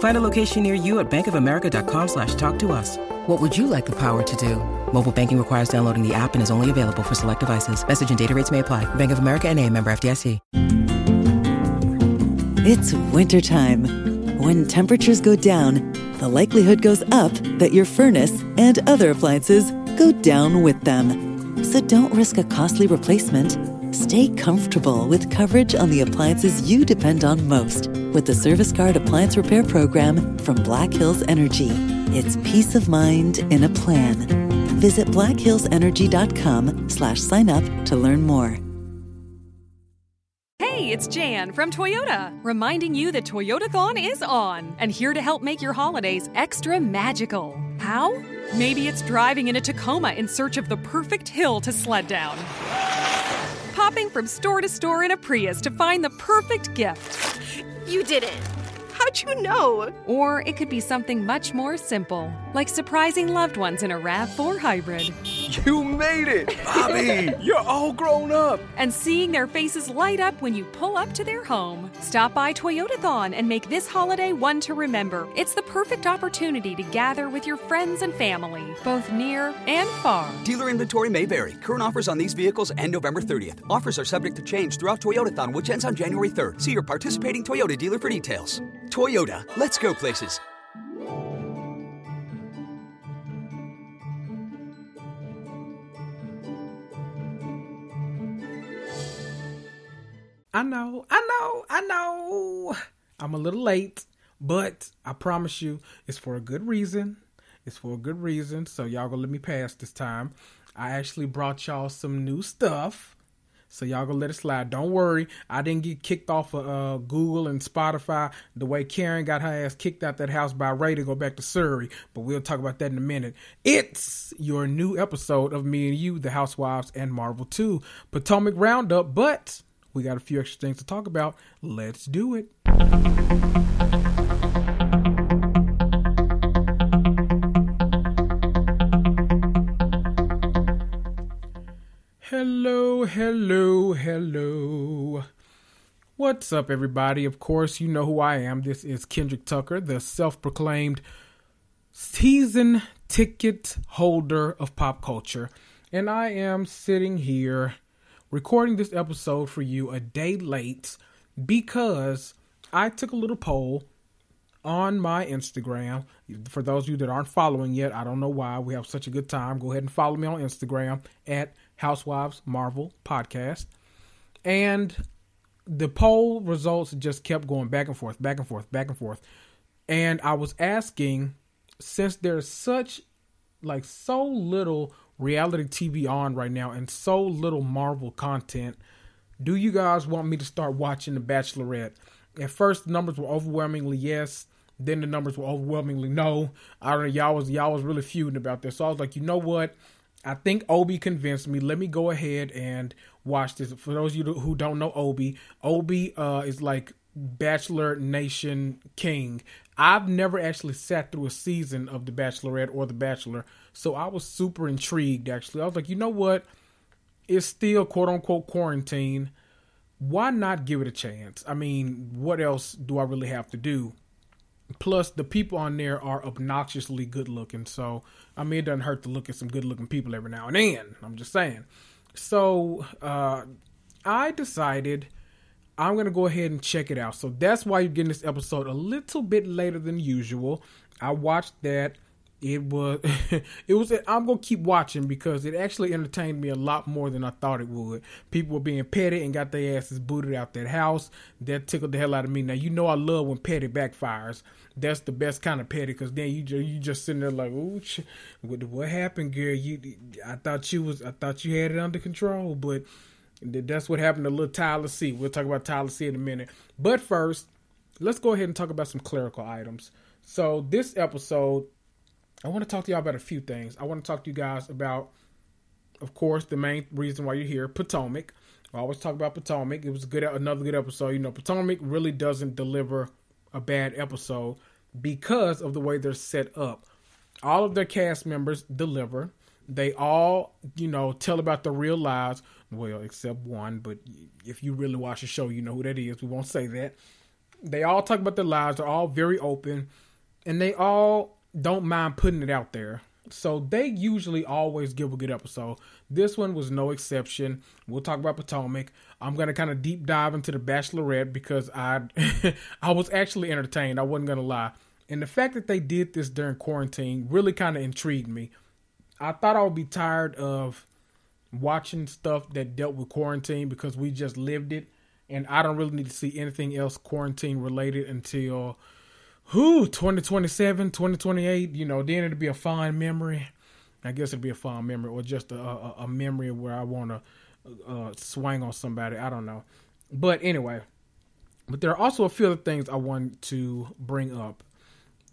Find a location near you at bankofamerica.com slash talk to us. What would you like the power to do? Mobile banking requires downloading the app and is only available for select devices. Message and data rates may apply. Bank of America and a member FDIC. It's wintertime. When temperatures go down, the likelihood goes up that your furnace and other appliances go down with them. So don't risk a costly replacement. Stay comfortable with coverage on the appliances you depend on most with the Service Guard Appliance Repair Program from Black Hills Energy. It's peace of mind in a plan. Visit blackhillsenergy.com slash sign up to learn more. Hey, it's Jan from Toyota, reminding you that Toyotathon is on and here to help make your holidays extra magical. How? Maybe it's driving in a Tacoma in search of the perfect hill to sled down. Popping from store to store in a Prius to find the perfect gift. You did it. How'd you know? Or it could be something much more simple, like surprising loved ones in a RAV4 hybrid. You made it! Bobby, you're all grown up! And seeing their faces light up when you pull up to their home. Stop by Toyotathon and make this holiday one to remember. It's the perfect opportunity to gather with your friends and family, both near and far. Dealer inventory may vary. Current offers on these vehicles end November 30th. Offers are subject to change throughout Toyotathon, which ends on January 3rd. See your participating Toyota dealer for details. Toyota, let's go places. I know, I know, I know. I'm a little late, but I promise you it's for a good reason. It's for a good reason, so y'all gonna let me pass this time. I actually brought y'all some new stuff. So y'all gonna let it slide. Don't worry, I didn't get kicked off of uh, Google and Spotify the way Karen got her ass kicked out that house by Ray to go back to Surry. But we'll talk about that in a minute. It's your new episode of Me and You, The Housewives and Marvel 2 Potomac Roundup. But we got a few extra things to talk about. Let's do it. Hello, hello, hello. What's up, everybody? Of course, you know who I am. This is Kendrick Tucker, the self proclaimed season ticket holder of pop culture. And I am sitting here recording this episode for you a day late because I took a little poll on my Instagram. For those of you that aren't following yet, I don't know why. We have such a good time. Go ahead and follow me on Instagram at Housewives Marvel Podcast. And the poll results just kept going back and forth, back and forth, back and forth. And I was asking, since there's such, like, so little reality TV on right now and so little Marvel content, do you guys want me to start watching The Bachelorette? At first, the numbers were overwhelmingly yes. Then the numbers were overwhelmingly no. I don't know. Y'all was y'all was really feuding about this. So I was like, you know what? I think Obi convinced me. Let me go ahead and watch this. For those of you who don't know Obi, Obi uh, is like Bachelor Nation king. I've never actually sat through a season of The Bachelorette or The Bachelor, so I was super intrigued. Actually, I was like, you know what? It's still quote unquote quarantine. Why not give it a chance? I mean, what else do I really have to do? Plus, the people on there are obnoxiously good looking. So, I mean, it doesn't hurt to look at some good looking people every now and then. I'm just saying. So, uh, I decided I'm going to go ahead and check it out. So, that's why you're getting this episode a little bit later than usual. I watched that. It was it was i'm gonna keep watching because it actually entertained me a lot more than i thought it would. People were being petty and got their asses booted out that house. That tickled the hell out of me. Now you know i love when petty backfires. That's the best kind of petty because then you just, you just sitting there like oh what, what happened girl? You i thought you was i thought you had it under control. But that's what happened to little tyler c we'll talk about tyler c in a minute but first let's go ahead and talk about some clerical items so this episode I want to talk to y'all about a few things. I want to talk to you guys about, of course, the main reason why you're here, Potomac. I always talk about Potomac. It was good, another good episode. You know, Potomac really doesn't deliver a bad episode because of the way they're set up. All of their cast members deliver. They all, you know, tell about the real lives. Well, except one, but if you really watch the show, you know who that is. We won't say that. They all talk about their lives. They're all very open, and they all don't mind putting it out there. So they usually always give a good episode. This one was no exception. We'll talk about Potomac. I'm gonna kind of deep dive into the Bachelorette because I I was actually entertained. I wasn't gonna lie. And the fact that they did this during quarantine really kind of intrigued me. I thought I would be tired of watching stuff that dealt with quarantine because we just lived it, and I don't really need to see anything else quarantine related until who 2027 2028 you know then it'll be a fond memory. I guess it'll be a fond memory or just a, a, a memory where i want to uh, swing on somebody. I don't know. But anyway but there are also a few other things i want to bring up.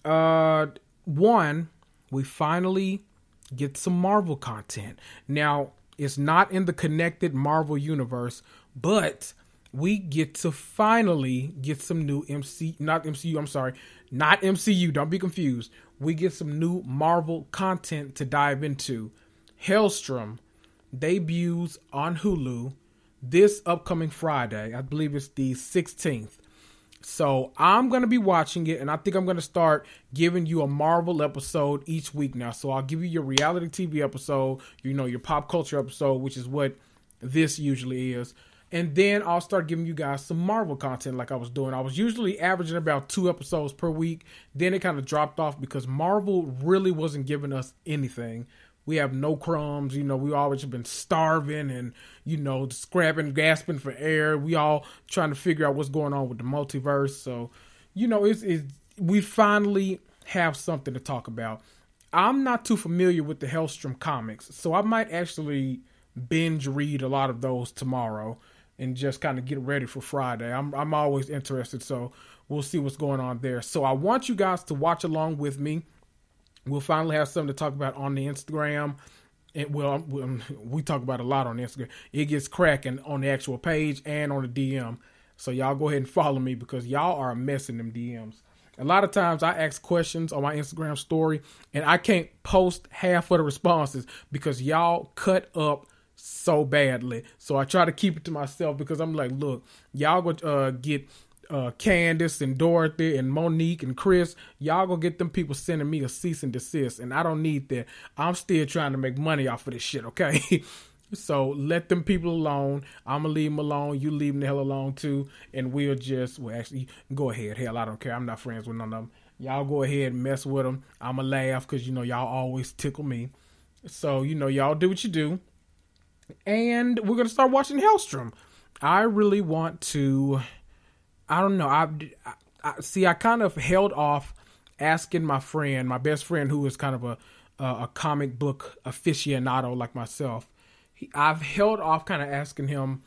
Uh one we finally get some marvel content. Now it's not in the connected marvel universe but we get to finally get some new MC, not MCU, I'm sorry, not MCU, don't be confused. We get some new Marvel content to dive into. Helstrom debuts on Hulu this upcoming Friday. I believe it's the 16th. So I'm to be watching it, and I think I'm to start giving you a Marvel episode each week now. So I'll give you your reality TV episode, you know, your pop culture episode, which is what this usually is and then I'll start giving you guys some Marvel content like I was doing. I was usually averaging about two episodes per week. Then it kind of dropped off because Marvel really wasn't giving us anything. We have no crumbs, you know. We always been starving and you know scrapping, gasping for air. We all trying to figure out what's going on with the multiverse. So, you know, it's, it's we finally have something to talk about. I'm not too familiar with the Helstrom comics, so I might actually binge read a lot of those tomorrow and just kind of get ready for Friday. I'm I'm always interested, so we'll see what's going on there. So I want you guys to watch along with me. We'll finally have something to talk about on the Instagram. And well, we talk about a lot on Instagram. It gets cracking on the actual page and on the DM. So y'all go ahead and follow me because y'all are a mess in them DMs. A lot of times I ask questions on my Instagram story and I can't post half of the responses because y'all cut up so badly. So I try to keep it to myself because I'm like, look, y'all go uh, get uh, Candace and Dorothy and Monique and Chris. Y'all go get them people sending me a cease and desist, and I don't need that. I'm still trying to make money off of this shit, okay? so let them people alone. I'm gonna leave them alone. You leave them the hell alone too, and we'll just well actually go ahead. Hell, I don't care. I'm not friends with none of them. Y'all go ahead and mess with them. I'ma laugh because you know y'all always tickle me. So you know y'all do what you do and we're gonna start watching Helstrom. I really want to. I don't know. I, I, I see. I kind of held off asking my friend, my best friend, who is kind of a a comic book aficionado like myself. He, I've held off kind of asking him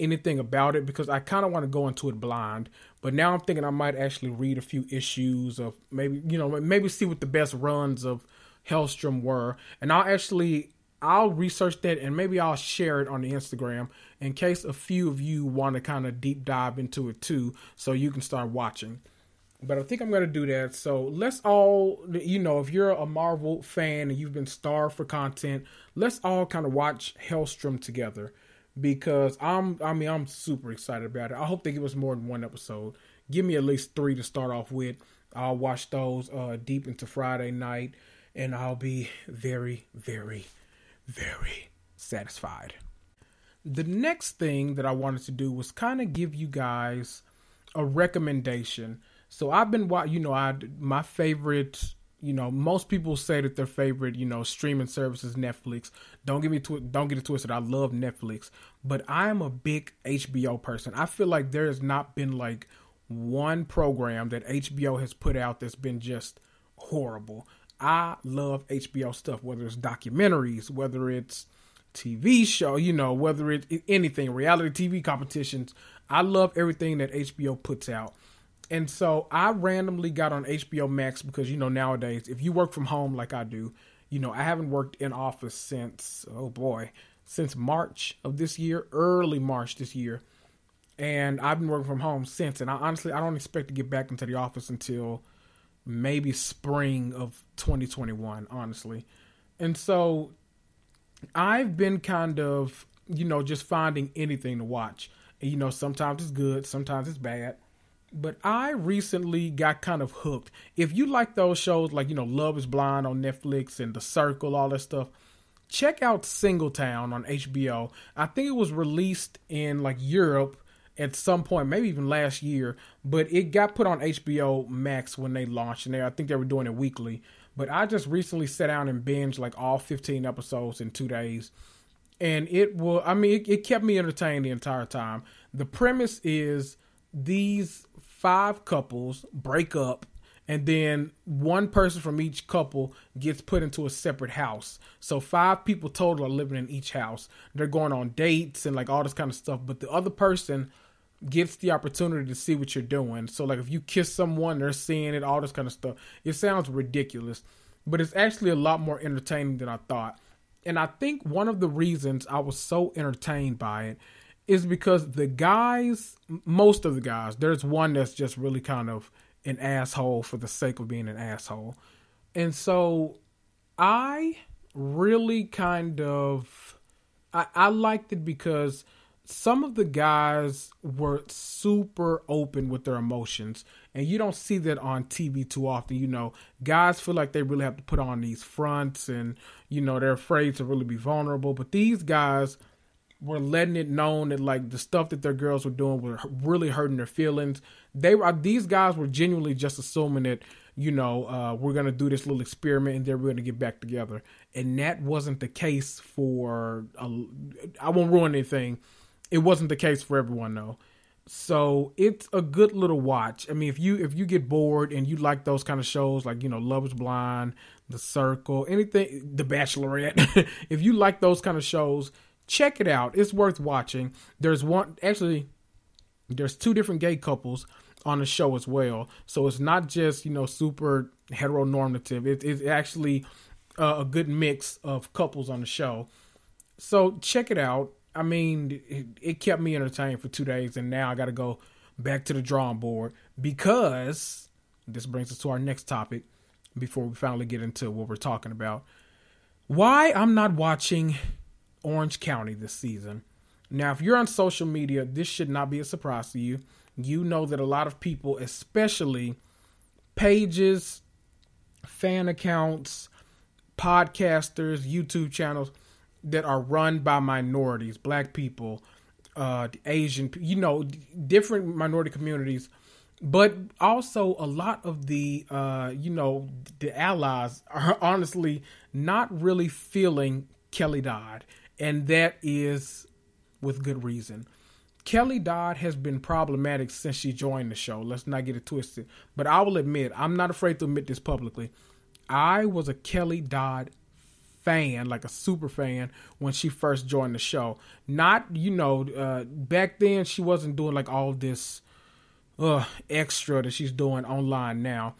anything about it because I kind of want to go into it blind. But now I'm thinking I might actually read a few issues of maybe you know maybe see what the best runs of Helstrom were, and I'll actually I'll research that and maybe I'll share it on the Instagram in case a few of you want to kind of deep dive into it too, so you can start watching. But I think I'm going to do that. So let's all, you know, if you're a Marvel fan and you've been starved for content, let's all kind of watch Helstrom together because I'm, I mean, I'm super excited about it. I hope they give us more than one episode. Give me at least three to start off with. I'll watch those uh, deep into Friday night and I'll be very, very very satisfied. The next thing that I wanted to do was kind of give you guys a recommendation. So I've been watching, you know, I my favorite You know, most people say that their favorite, you know, streaming service is Netflix. Don't get me to don't get it twisted. I love Netflix, but I am a big HBO person. I feel like there has not been like one program that HBO has put out that's been just horrible. I love HBO stuff, whether it's documentaries, whether it's TV show, you know, whether it's anything, reality TV competitions. I love everything that HBO puts out. And so I randomly got on HBO Max because, you know, nowadays, if you work from home like I do, you know, I haven't worked in office since, oh boy, since March of this year, early March this year. And I've been working from home since. And I honestly, I don't expect to get back into the office until maybe spring of 2021, honestly. And so I've been kind of, you know, just finding anything to watch. You know, sometimes it's good, sometimes it's bad. But I recently got kind of hooked. If you like those shows like, you know, Love is Blind on Netflix and The Circle, all that stuff, check out Singletown on HBO. I think it was released in like Europe at some point, maybe even last year, but it got put on HBO Max when they launched, and they, I think they were doing it weekly. But I just recently sat down and binged like all 15 episodes in two days, and it will. I mean, it, it kept me entertained the entire time. The premise is these five couples break up and then one person from each couple gets put into a separate house. So five people total are living in each house. They're going on dates and like all this kind of stuff, but the other person gets the opportunity to see what you're doing. So like if you kiss someone, they're seeing it, all this kind of stuff. It sounds ridiculous, but it's actually a lot more entertaining than I thought. And I think one of the reasons I was so entertained by it is because the guys, most of the guys, there's one that's just really kind of an asshole for the sake of being an asshole. And so I really kind of I, I liked it because some of the guys were super open with their emotions and you don't see that on TV too often you know. Guys feel like they really have to put on these fronts and you know they're afraid to really be vulnerable but these guys were letting it known that like the stuff that their girls were doing were really hurting their feelings. They were these guys were genuinely just assuming that you know uh, we're gonna do this little experiment and then we're gonna get back together. And that wasn't the case for i won't ruin anything it wasn't the case for everyone though. So it's a good little watch. I mean, if you if you get bored and you like those kind of shows, like you know, Love Is Blind, The Circle, anything, The Bachelorette, if you like those kind of shows, check it out. It's worth watching. There's one actually, there's two different gay couples on the show as well. So it's not just you know super heteronormative. It, it's actually a good mix of couples on the show. So check it out. I mean, it, kept me entertained for two days, and now I got to go back to the drawing board because this brings us to our next topic before we finally get into what we're talking about. Why I'm not watching Orange County this season. Now, if you're on social media, this should not be a surprise to you. You know that a lot of people, especially pages, fan accounts, podcasters, YouTube channels, that are run by minorities, black people, uh, Asian, you know, different minority communities, but also a lot of the, uh, you know, the allies are honestly not really feeling Kelly Dodd, and that is with good reason. Kelly Dodd has been problematic since she joined the show. Let's not get it twisted. But I will admit, I'm not afraid to admit this publicly. I was a Kelly Dodd fan, like a super fan, when she first joined the show. Not, you know, uh, back then she wasn't doing like all this uh, extra that she's doing online now.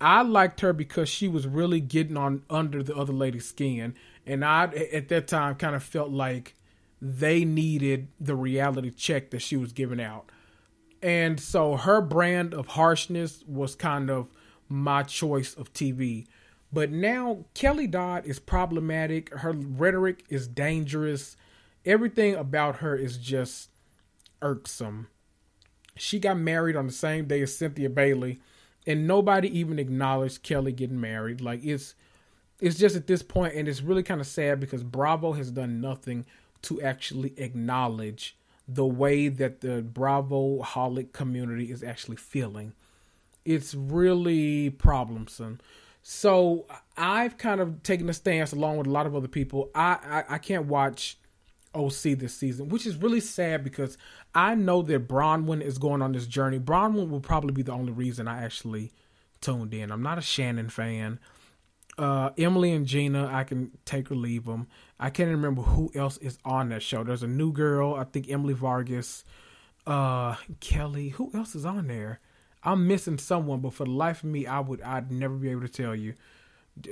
I liked her because she was really getting on under the other lady's skin, and I at that time kind of felt like they needed the reality check that she was giving out. And so her brand of harshness was kind of my choice of TV. But now Kelly Dodd is problematic. Her rhetoric is dangerous. Everything about her is just irksome. She got married on the same day as Cynthia Bailey, and nobody even acknowledged Kelly getting married. Like it's it's just at this point, and it's really kind of sad because Bravo has done nothing to actually acknowledge the way that the Bravo holic community is actually feeling. It's really problemsome. So I've kind of taken a stance along with a lot of other people. I, I, I can't watch OC this season, which is really sad because I know that Braunwyn is going on this journey. Braunwyn will probably be the only reason I actually tuned in. I'm not a Shannon fan. Uh, Emily and Gina, I can take or leave them. I can't remember who else is on that show. There's a new girl, I think Emily Vargas, uh, Kelly. Who else is on there? I'm missing someone, but for the life of me, I would I'd never be able to tell you.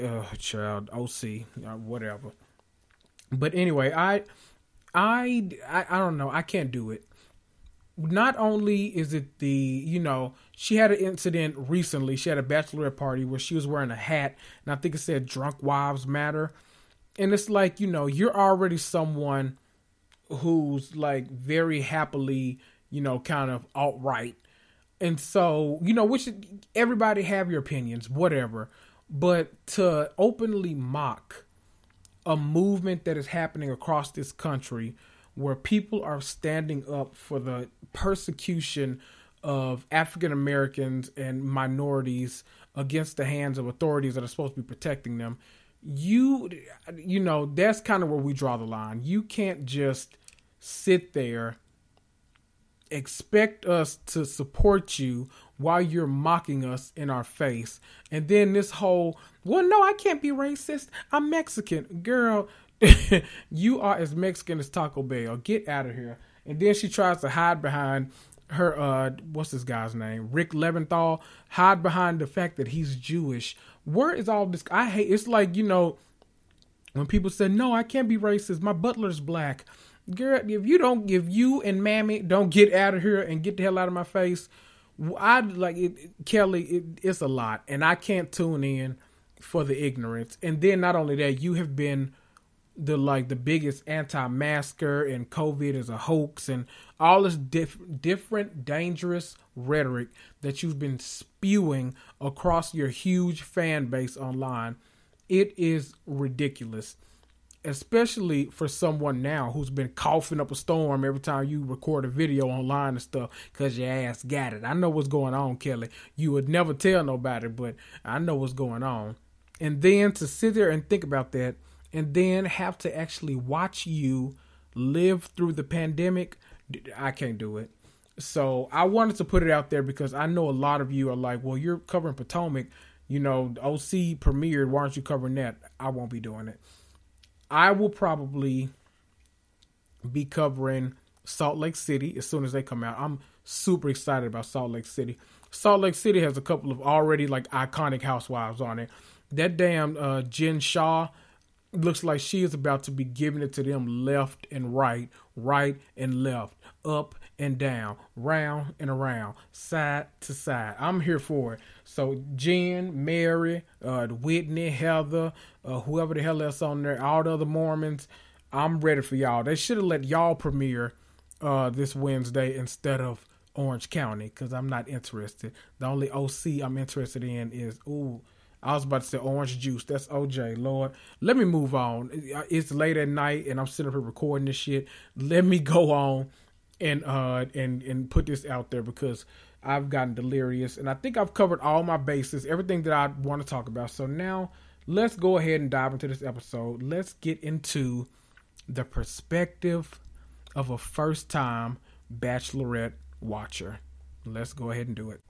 Uh, child, OC, whatever. But anyway, I, I, I, I don't know. I can't do it. Not only is it the you know she had an incident recently. She had a bachelorette party where she was wearing a hat, and I think it said "Drunk Wives Matter," and it's like you know you're already someone who's like very happily you know kind of alt right and so, you know, which everybody have your opinions, whatever. But to openly mock a movement that is happening across this country where people are standing up for the persecution of African Americans and minorities against the hands of authorities that are supposed to be protecting them. You you know, that's kind of where we draw the line. You can't just sit there expect us to support you while you're mocking us in our face. And then this whole, well, no, I can't be racist. I'm Mexican. Girl, you are as Mexican as Taco Bell. Get out of here. And then she tries to hide behind her uh what's this guy's name? Rick Leventhal. Hide behind the fact that he's Jewish. Where is all this I hate it's like, you know, when people say, No, I can't be racist, my butler's black girl, if you don't, if you and Mammy don't get out of here and get the hell out of my face, I like it, Kelly. It, it's a lot, and I can't tune in for the ignorance. And then not only that, you have been the like the biggest anti-masker and COVID is a hoax and all this diff- different dangerous rhetoric that you've been spewing across your huge fan base online. It is ridiculous especially for someone now who's been coughing up a storm every time you record a video online and stuff because your ass got it. I know what's going on, Kelly. You would never tell nobody, but I know what's going on. And then to sit there and think about that and then have to actually watch you live through the pandemic, I can't do it. So I wanted to put it out there because I know a lot of you are like, well, you're covering Potomac. You know, OC premiered. Why aren't you covering that? I won't be doing it. I will probably be covering Salt Lake City as soon as they come out. I'm super excited about Salt Lake City. Salt Lake City has a couple of already like iconic housewives on it. That damn uh, Jen Shah looks like she is about to be giving it to them left and right, right and left, up and down, round and around, side to side. I'm here for it. So Jen, Mary, uh, Whitney, Heather, uh, whoever the hell else on there, all the other Mormons, I'm ready for y'all. They should have let y'all premiere uh, this Wednesday instead of Orange County because I'm not interested. The only OC I'm interested in is ooh. I was about to say orange juice. That's OJ. Lord, let me move on. It's late at night and I'm sitting up here recording this shit. Let me go on and uh and and put this out there because I've gotten delirious and I think I've covered all my bases, everything that I want to talk about. So now let's go ahead and dive into this episode. Let's get into the perspective of a first time bachelorette watcher. Let's go ahead and do it.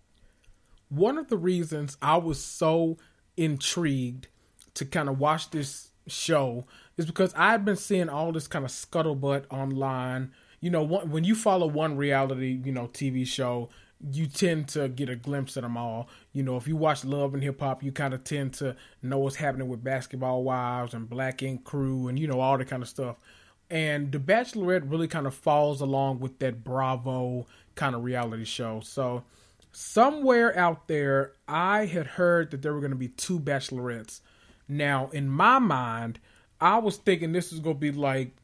One of the reasons I was so intrigued to kind of watch this show is because I've been seeing all this kind of scuttlebutt online you know, when you follow one reality, you know, TV show, you tend to get a glimpse of them all. You know, if you watch Love and Hip Hop, you kind of tend to know what's happening with Basketball Wives and Black Ink Crew and, you know, all that kind of stuff. And The Bachelorette really kind of falls along with that Bravo kind of reality show. So, somewhere out there, I had heard that there were going to be two Bachelorettes. Now, in my mind, I was thinking this was going to be like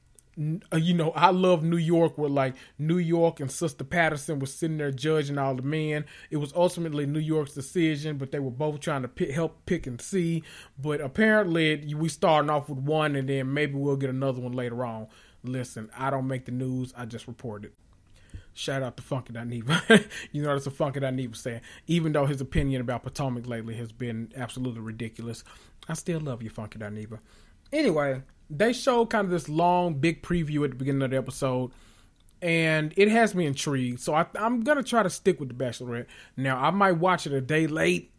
Uh, you know, I love New York where like New York and Sister Patterson was sitting there judging all the men. It was ultimately New York's decision, but they were both trying to pick, help pick and see. But apparently, we starting off with one, and then maybe we'll get another one later on. Listen, I don't make the news; I just report it. Shout out to Funky Dineva. you know, that's a Funky Dineva saying. Even though his opinion about Potomac lately has been absolutely ridiculous, I still love you, Funky Dineva. Anyway, they showed kind of this long, big preview at the beginning of the episode, and it has me intrigued. So I, I'm gonna try to stick with the Bachelorette. Now I might watch it a day late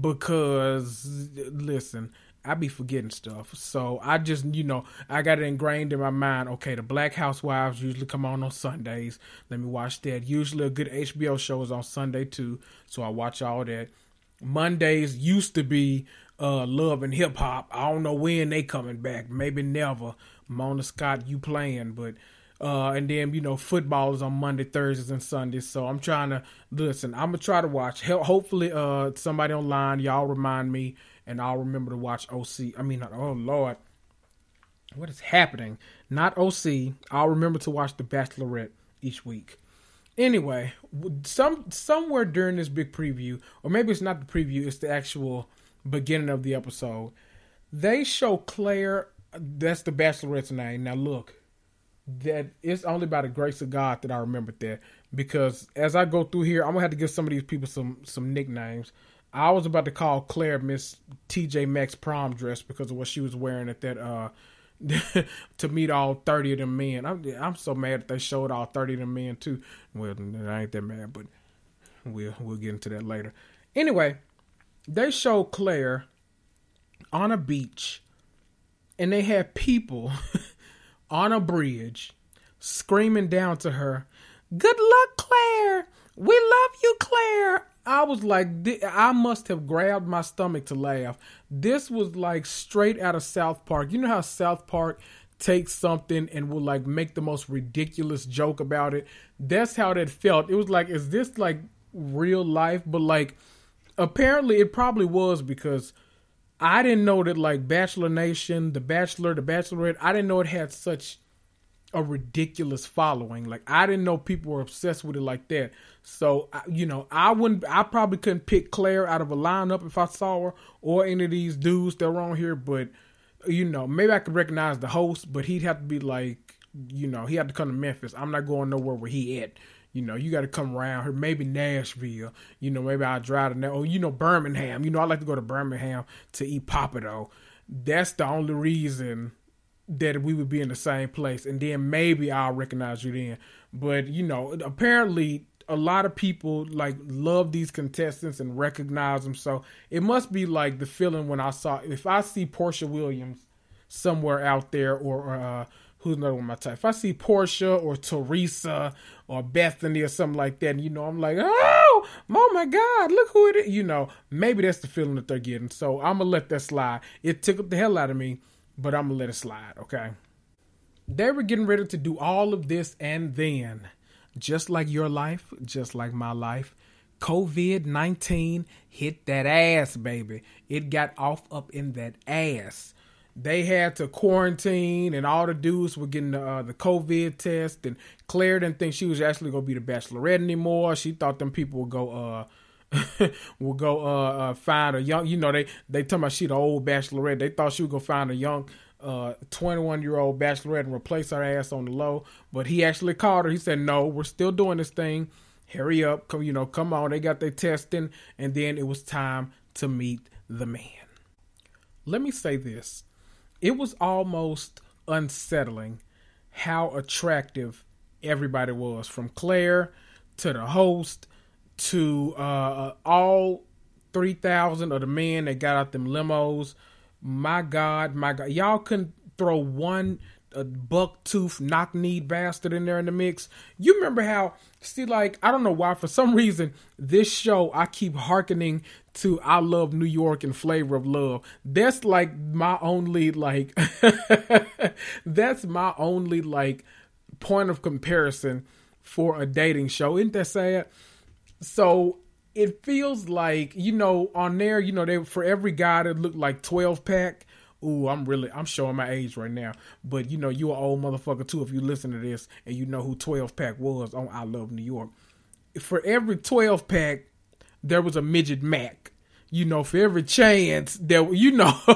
because listen, I be forgetting stuff. So I just, you know, I got it ingrained in my mind. Okay, the Black Housewives usually come on on Sundays. Let me watch that. Usually a good HBO show is on Sunday too. So I watch all that. Mondays used to be uh, Love and Hip Hop. I don't know when they coming back. Maybe never. Mona Scott, you playing, but uh, and then you know football is on Monday, Thursdays, and Sundays. So I'm trying to listen. I'm gonna try to watch. Hopefully, uh, somebody online y'all remind me and I'll remember to watch OC. I mean, oh Lord, what is happening? Not OC. I'll remember to watch The Bachelorette each week. Anyway, some somewhere during this big preview, or maybe it's not the preview, it's the actual beginning of the episode. They show Claire. That's the Bachelorette's name. Now look, that it's only by the grace of God that I remembered that because as I go through here, I'm gonna have to give some of these people some some nicknames. I was about to call Claire Miss TJ Maxx prom dress because of what she was wearing at that uh to meet all thirty of them men. I'm I'm so mad that they showed all thirty of them men too. Well, I ain't that mad, but we'll we'll get into that later. Anyway, they showed Claire on a beach, and they had people on a bridge screaming down to her, "Good luck, Claire! We love you, Claire! I was like, I must have grabbed my stomach to laugh. This was like straight out of South Park. You know how South Park takes something and will like make the most ridiculous joke about it? That's how that felt. It was like, is this like real life? But like, apparently it probably was because I didn't know that like Bachelor Nation, The Bachelor, The Bachelorette, I didn't know it had such a ridiculous following. Like I didn't know people were obsessed with it like that. So you know, I wouldn't. I probably couldn't pick Claire out of a lineup if I saw her or any of these dudes that were on here. But you know, maybe I could recognize the host, but he'd have to be like, you know, he had to come to Memphis. I'm not going nowhere where he at. You know, you got to come around here. Maybe Nashville. You know, maybe I'll drive to. Oh, you know, Birmingham. You know, I like to go to Birmingham to eat Pappadeaux. That's the only reason that we would be in the same place, and then maybe I'll recognize you then. But you know, apparently a lot of people like love these contestants and recognize them. So it must be like the feeling when I saw if I see Porsha Williams somewhere out there or uh, who's another one of my type. If I see Porsha or Teresa or Bethany or something like that, and, you know, I'm like, oh, oh my God, look who it is. You know, maybe that's the feeling that they're getting. So I'm gonna let that slide. It tickled the hell out of me but I'm gonna let it slide, okay? They were getting ready to do all of this, and then, just like your life, just like my life, COVID 19 hit that ass, baby. It got off up in that ass. They had to quarantine, and all the dudes were getting the, uh, the COVID test. And Claire didn't think she was actually gonna be the Bachelorette anymore. She thought them people would go, uh, will go uh, uh, find a young. You know they they talking about she the old bachelorette. They thought she would go find a young. Uh, 21 year old bachelorette and replace her ass on the low, but he actually called her. He said, "No, we're still doing this thing. Hurry up, come, you know, come on." They got their testing, and then it was time to meet the man. Let me say this: it was almost unsettling how attractive everybody was, from Claire to the host to uh, all 3,000 of the men that got out them limos. My God, my God. Y'all couldn't throw one a buck tooth knock kneed bastard in there in the mix. You remember how see like I don't know why for some reason this show I keep hearkening to I love New York and flavor of love. That's like my only like that's my only like point of comparison for a dating show. Isn't that sad? So it feels like you know on there, you know, they for every guy that looked like twelve pack. Ooh, I'm really I'm showing my age right now. But you know, you an old motherfucker too if you listen to this and you know who twelve pack was on I Love New York. For every twelve pack, there was a midget Mac. You know, for every chance there, you know,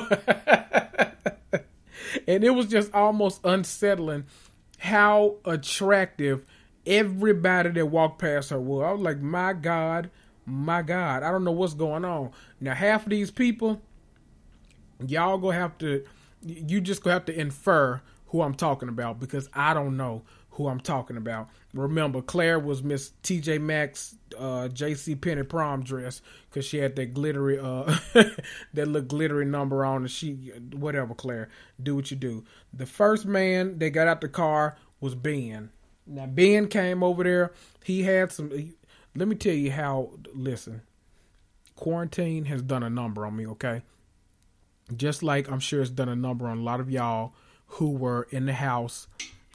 and it was just almost unsettling how attractive everybody that walked past her was. I was like, my God, my God, I don't know what's going on. Now, half of these people, y'all gonna have to, you just gonna have to infer who I'm talking about because I don't know who I'm talking about. Remember, Claire was Miss TJ Maxx, uh, JC Penney prom dress because she had that glittery, uh, that little glittery number on, and she, whatever, Claire, do what you do. The first man that got out the car was Ben. Now Ben came over there. He had some. Let me tell you how. Listen, quarantine has done a number on me. Okay, just like I'm sure it's done a number on a lot of y'all who were in the house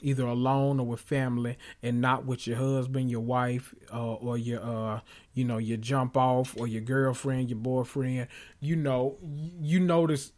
either alone or with family and not with your husband your wife uh, or your uh you know your jump off or your girlfriend your boyfriend you know you notice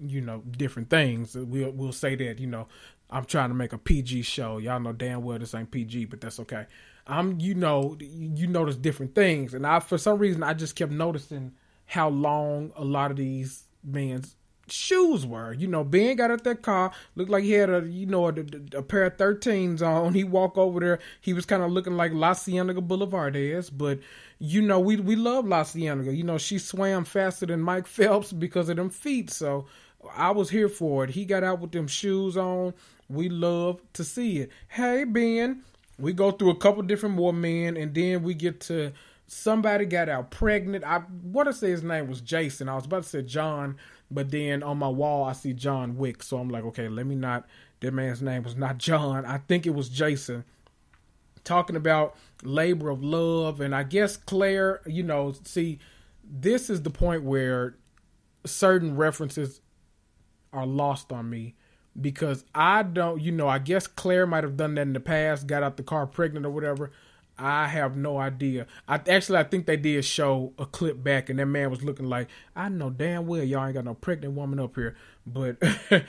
you know different things we'll we'll say that you know I'm trying to make a PG show. Y'all know damn well this ain't PG, but that's okay. I'm, you know, you notice different things, and I, for some reason, I just kept noticing how long a lot of these men's shoes were. You know, Ben got out that car, looked like he had a, you know, a, a pair of 13s on. He walked over there. He was kind of looking like La Cienega Boulevard is, but you know, we we love La Cienega. You know, she swam faster than Mike Phelps because of them feet. So I was here for it. He got out with them shoes on. We love to see it. Hey, Ben, we go through a couple different more men, and then we get to somebody got out pregnant. I want to say his name was Jason. I was about to say John, but then on my wall I see John Wick, so I'm like, okay, let me not. That man's name was not John. I think it was Jason. Talking about labor of love, and I guess Claire, you know, see, this is the point where certain references are lost on me because I don't, you know, I guess Claire might have done that in the past, got out the car pregnant or whatever. I have no idea. I actually I think they did show a clip back, and that man was looking like I know damn well y'all ain't got no pregnant woman up here, but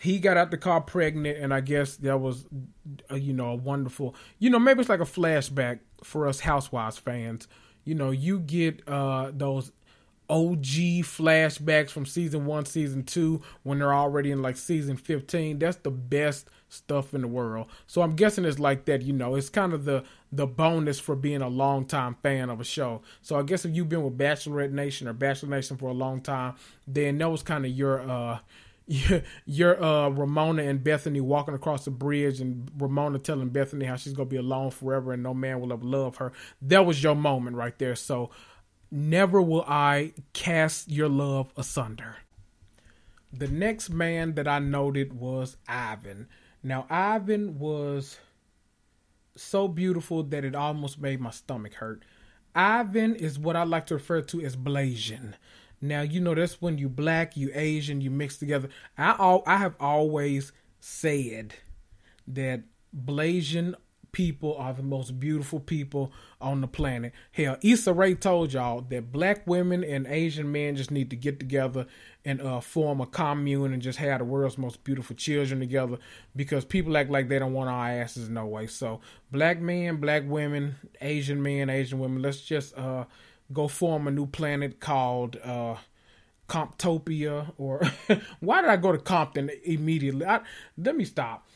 he got out the car pregnant, and I guess that was, a, you know, a wonderful. You know, maybe it's like a flashback for us Housewives fans. You know, you get uh those OG flashbacks from season one, season two, when they're already in like season 15. That's the best stuff in the world. So I'm guessing it's like that, you know, it's kind of the the bonus for being a long time fan of a show. So I guess if you've been with Bachelorette Nation or Bachelor Nation for a long time, then that was kind of your uh your, uh Ramona and Bethany walking across the bridge and Ramona telling Bethany how she's gonna be alone forever and no man will ever love her. That was your moment right there. So Never will I cast your love asunder. The next man that I noted was Ivan. Now, Ivan was so beautiful that it almost made my stomach hurt. Ivan is what I like to refer to as Blasian. Now, you know, that's when you black, you Asian, you mix together. I all, I have always said that Blasian people are the most beautiful people on the planet. Hell, Issa Rae told y'all that black women and Asian men just need to get together and uh, form a commune and just have the world's most beautiful children together because people act like they don't want our asses no way. So, black men, black women, Asian men, Asian women, let's just uh, go form a new planet called. Uh, Comptopia, or why did I go to Compton immediately? I, let me stop.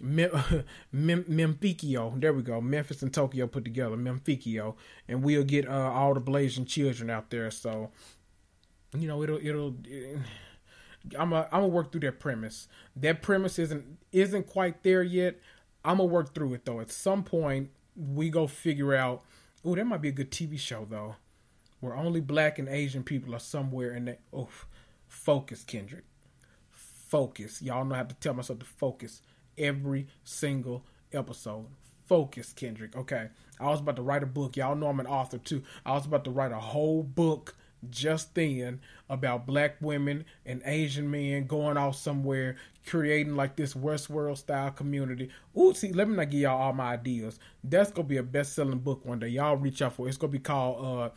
Mem- Mem- Memphikio. There we go. Memphis and Tokyo put together. Memphikio, and we'll get uh, all the Blasian children out there. So, you know, it'll it'll. It, I'm a, I'm gonna work through that premise. That premise isn't isn't quite there yet. I'm gonna work through it though. At some point, we go figure out. Oh, that might be a good TV show though, where only black and Asian people are somewhere in that. Oh, focus, Kendrick. Focus. Y'all know I have to tell myself to focus every single episode. Focus, Kendrick. Okay. I was about to write a book. Y'all know I'm an author too. I was about to write a whole book just then about black women and Asian men going off somewhere, creating like this Westworld style community. Ooh, see, let me not give y'all all my ideas. That's gonna be a best selling book one day. Y'all reach out for it. It's gonna be called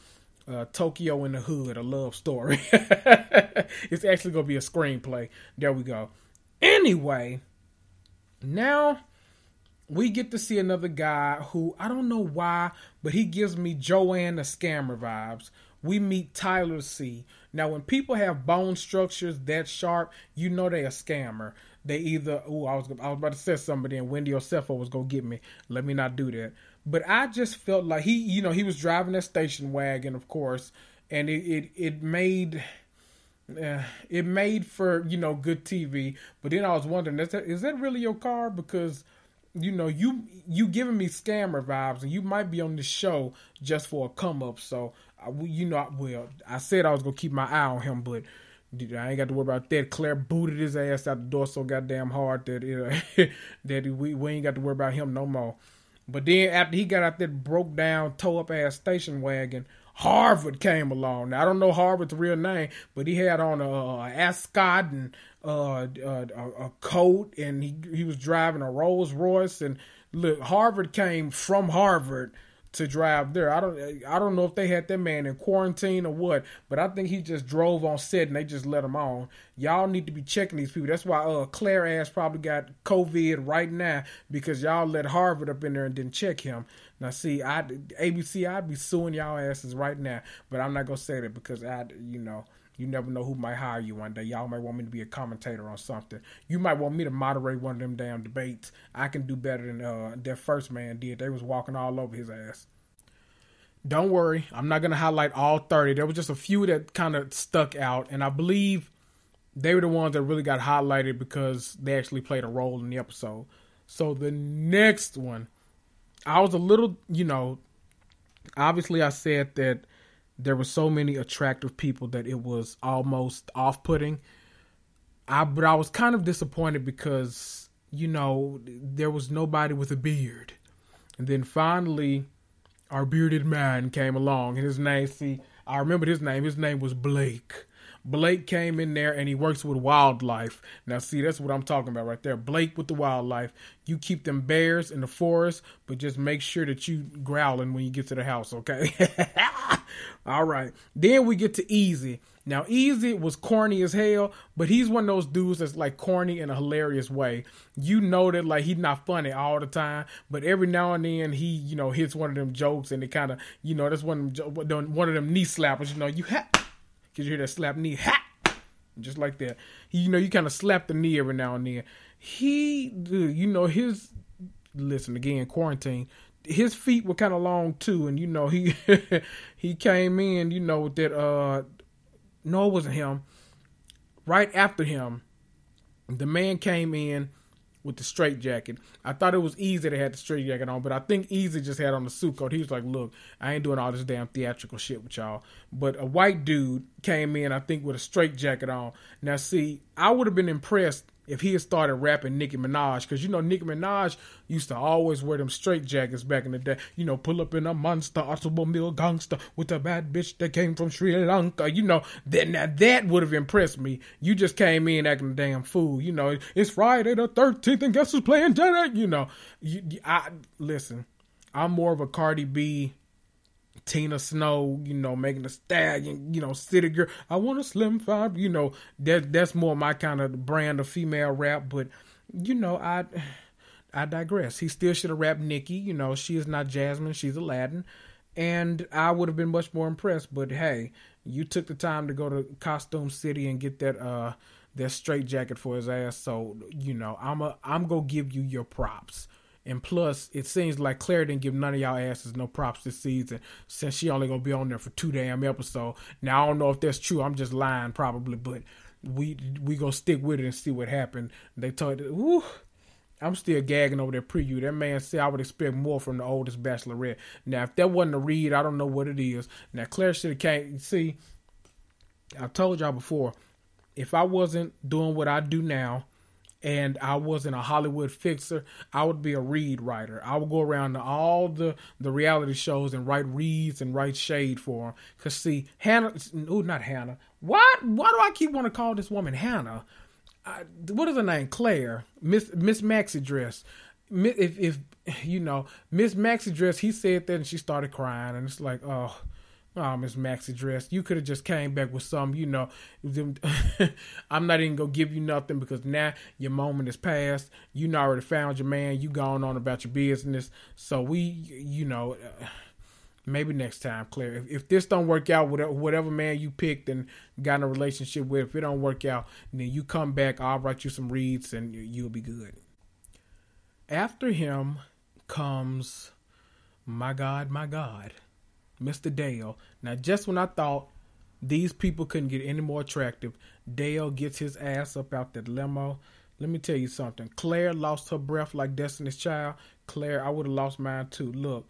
uh, uh, Tokyo in the Hood, a love story. it's actually gonna be a screenplay. There we go. Anyway, now we get to see another guy who I don't know why, but he gives me Joanne the scammer vibes. We meet Tyler C. Now, when people have bone structures that sharp, you know they're a scammer. they either oh I was I was about to say somebody and Wendy or Osefo was gonna get me. Let me not do that. But I just felt like he, you know, he was driving that station wagon, of course, and it it, it made. It made for you know good TV, but then I was wondering is that, is that really your car? Because you know you you giving me scammer vibes, and you might be on this show just for a come up. So I, you know, well, I said I was gonna keep my eye on him, but I ain't got to worry about that. Claire booted his ass out the door so goddamn hard that that we we ain't got to worry about him no more. But then after he got out that broke down, tow up ass station wagon, Harvard came along. Now I don't know Harvard's real name, but he had on a, a ascot and uh, a, a, coat, and he he was driving a Rolls Royce. And look, Harvard came from Harvard to drive there. I don't I don't know if they had that man in quarantine or what, but I think he just drove on set and they just let him on. Y'all need to be checking these people. That's why uh Claire ass probably got COVID right now because y'all let Harvard up in there and didn't check him. Now see, I ABC I'd be suing y'all asses right now, but I'm not gonna say that because I you know you never know who might hire you one day. Y'all might want me to be a commentator on something. You might want me to moderate one of them damn debates. I can do better than uh, that first man did. They was walking all over his ass. Don't worry, I'm not gonna highlight all 30. There was just a few that kind of stuck out, and I believe they were the ones that really got highlighted because they actually played a role in the episode. So the next one, I was a little, you know, obviously I said that there were so many attractive people that it was almost off-putting. I but I was kind of disappointed because you know there was nobody with a beard, and then finally our bearded man came along, and his name see I remember his name. His name was Blake. Blake came in there and he works with wildlife. Now, see, that's what I'm talking about right there. Blake with the wildlife. You keep them bears in the forest, but just make sure that you growling when you get to the house, okay? All right. Then we get to Easy. Now, Easy was corny as hell, but he's one of those dudes that's like corny in a hilarious way. You know that like he's not funny all the time, but every now and then he, you know, hits one of them jokes and it kind of, you know, that's one of them, one of them knee slappers. You know, you have Cause you hear that slap knee, ha, just like that. You know, you kind of slap the knee every now and then. He, you know, his listen again, quarantine. His feet were kind of long too, and you know he he came in, you know that uh no, it wasn't him. Right after him, the man came in with the straight jacket. I thought it was Easy that had the straight jacket on, but I think Easy just had on the suit coat. He was like, "Look, I ain't doing all this damn theatrical shit with y'all." But a white dude came in, I think, with a straight jacket on. Now, see, I would have been impressed if he had started rapping Nicki Minaj, because you know Nicki Minaj used to always wear them straight jackets back in the day. You know, pull up in a monster automobile gangster with a bad bitch that came from Sri Lanka. You know, that now that would have impressed me. You just came in acting a damn fool. You know, it's Friday the thirteenth, and guess who's playing Janet? You know, you, I listen. I'm more of a Cardi B Tina Snow, you know, Megan Thee Stallion, you know, city girl. I want a slim five, you know, that that's more my kind of brand of female rap. But you know, I I digress. He still should have rapped Nicki. You know, she is not Jasmine, she's Aladdin, and I would have been much more impressed. But hey, you took the time to go to Costume City and get that uh that straight jacket for his ass. So you know, I'm a I'm gonna give you your props. And plus, it seems like Claire didn't give none of y'all asses no props this season since she only gonna be on there for two damn episodes. Now I don't know if that's true. I'm just lying probably, but we we gonna stick with it and see what happened. They told I'm still gagging over that preview. That man said I would expect more from the oldest bachelorette. Now if that wasn't a read, I don't know what it is. Now Claire should have came see. I told y'all before, if I wasn't doing what I do now, and I wasn't a Hollywood fixer, I would be a read writer. I would go around to all the, the reality shows and write reads and write shade for them. Cause see, Hannah, oh, not Hannah. What? Why do I keep want to call this woman Hannah? I, what is her name? Claire, Miss Miss Maxi Dress. If if you know Miss Maxi Dress, he said that and she started crying, and it's like, oh Oh, Miss Maxi Dress, you could have just came back with some, you know. I'm not even gonna give you nothing because now your moment is past. You already found your man. You gone on about your business. So we, you know, uh, maybe next time, Claire. If, if this don't work out, whatever, whatever man you picked and got in a relationship with, if it don't work out, then you come back. I'll write you some reads and you'll be good. After him comes, my God, my God, Mr. Dale. Now, just when I thought these people couldn't get any more attractive, Dale gets his ass up out that limo. Let me tell you something. Claire lost her breath like Destiny's Child. Claire, I would have lost mine too. Look,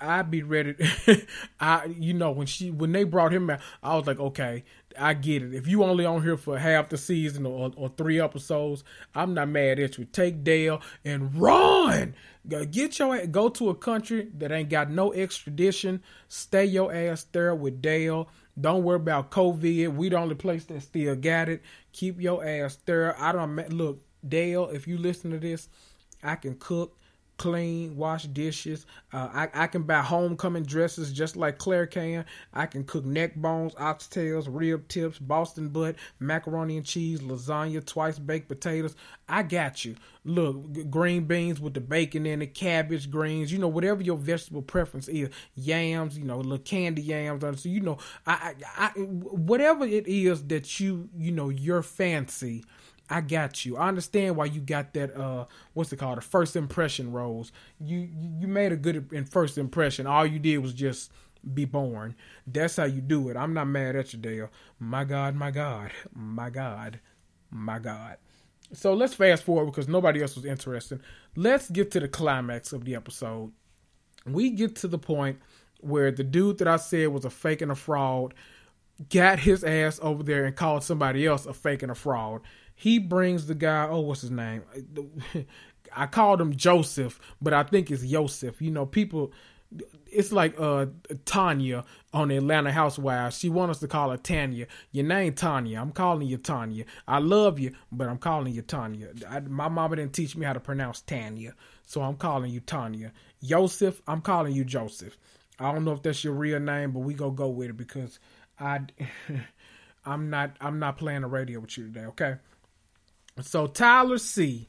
I'd be ready. I, you know, when she when they brought him out, I was like, okay, I get it. If you only on here for half the season or, or three episodes, I'm not mad at you. Take Dale and run. Go get your go to a country that ain't got no extradition. Stay your ass there with Dale. Don't worry about COVID. We the only place that still got it. Keep your ass there. I don't look Dale. If you listen to this, I can cook clean, wash dishes. Uh, I, I can buy homecoming dresses just like Claire can. I can cook neck bones, oxtails, rib tips, Boston butt, macaroni and cheese, lasagna, twice baked potatoes. I got you. Look, green beans with the bacon in it, cabbage, greens, you know, whatever your vegetable preference is. Yams, you know, little candy yams. So, you know, I, I, I whatever it is that you, you know, your fancy I got you. I understand why you got that. Uh, what's it called? A first impression rose. You you made a good first impression. All you did was just be born. That's how you do it. I'm not mad at you, Dale. My God, my God, my God, my God. So let's fast forward because nobody else was interested. Let's get to the climax of the episode. We get to the point where the dude that I said was a fake and a fraud got his ass over there and called somebody else a fake and a fraud he brings the guy. Oh, what's his name? I called him Joseph, but I think it's Yosef. You know, people. It's like uh Tanya on Atlanta Housewives. She wants us to call her Tanya. Your name Tanya. I'm calling you Tanya. I love you, but I'm calling you Tanya. I, my mama didn't teach me how to pronounce Tanya, so I'm calling you Tanya. Joseph, I'm calling you Joseph. I don't know if that's your real name, but we gonna go with it because I, I'm not I'm not playing the radio with you today. Okay. So Tyler C,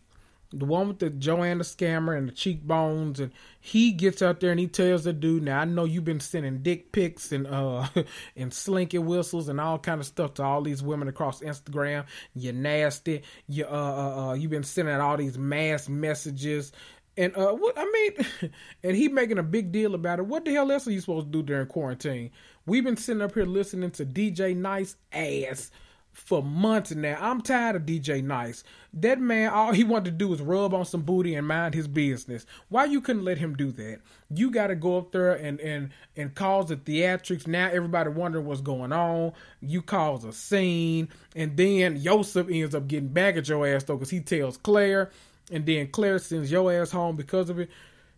the one with the Joanna scammer and the cheekbones, and he gets out there and he tells the dude, "Now I know you've been sending dick pics and uh and slinky whistles and all kind of stuff to all these women across Instagram. You're nasty. You uh, uh, uh you've been sending out all these mass messages." And uh, what I mean, and he making a big deal about it. What the hell else are you supposed to do during quarantine? We've been sitting up here listening to DJ Nice ass for months now. I'm tired of DJ Nice. That man, all he wanted to do was rub on some booty and mind his business. Why you couldn't let him do that? You got to go up there and and and cause the theatrics. Now everybody wondering what's going on. You cause a scene, and then Yosef ends up getting back at your ass though, because he tells Claire, and then Claire sends your ass home because of it.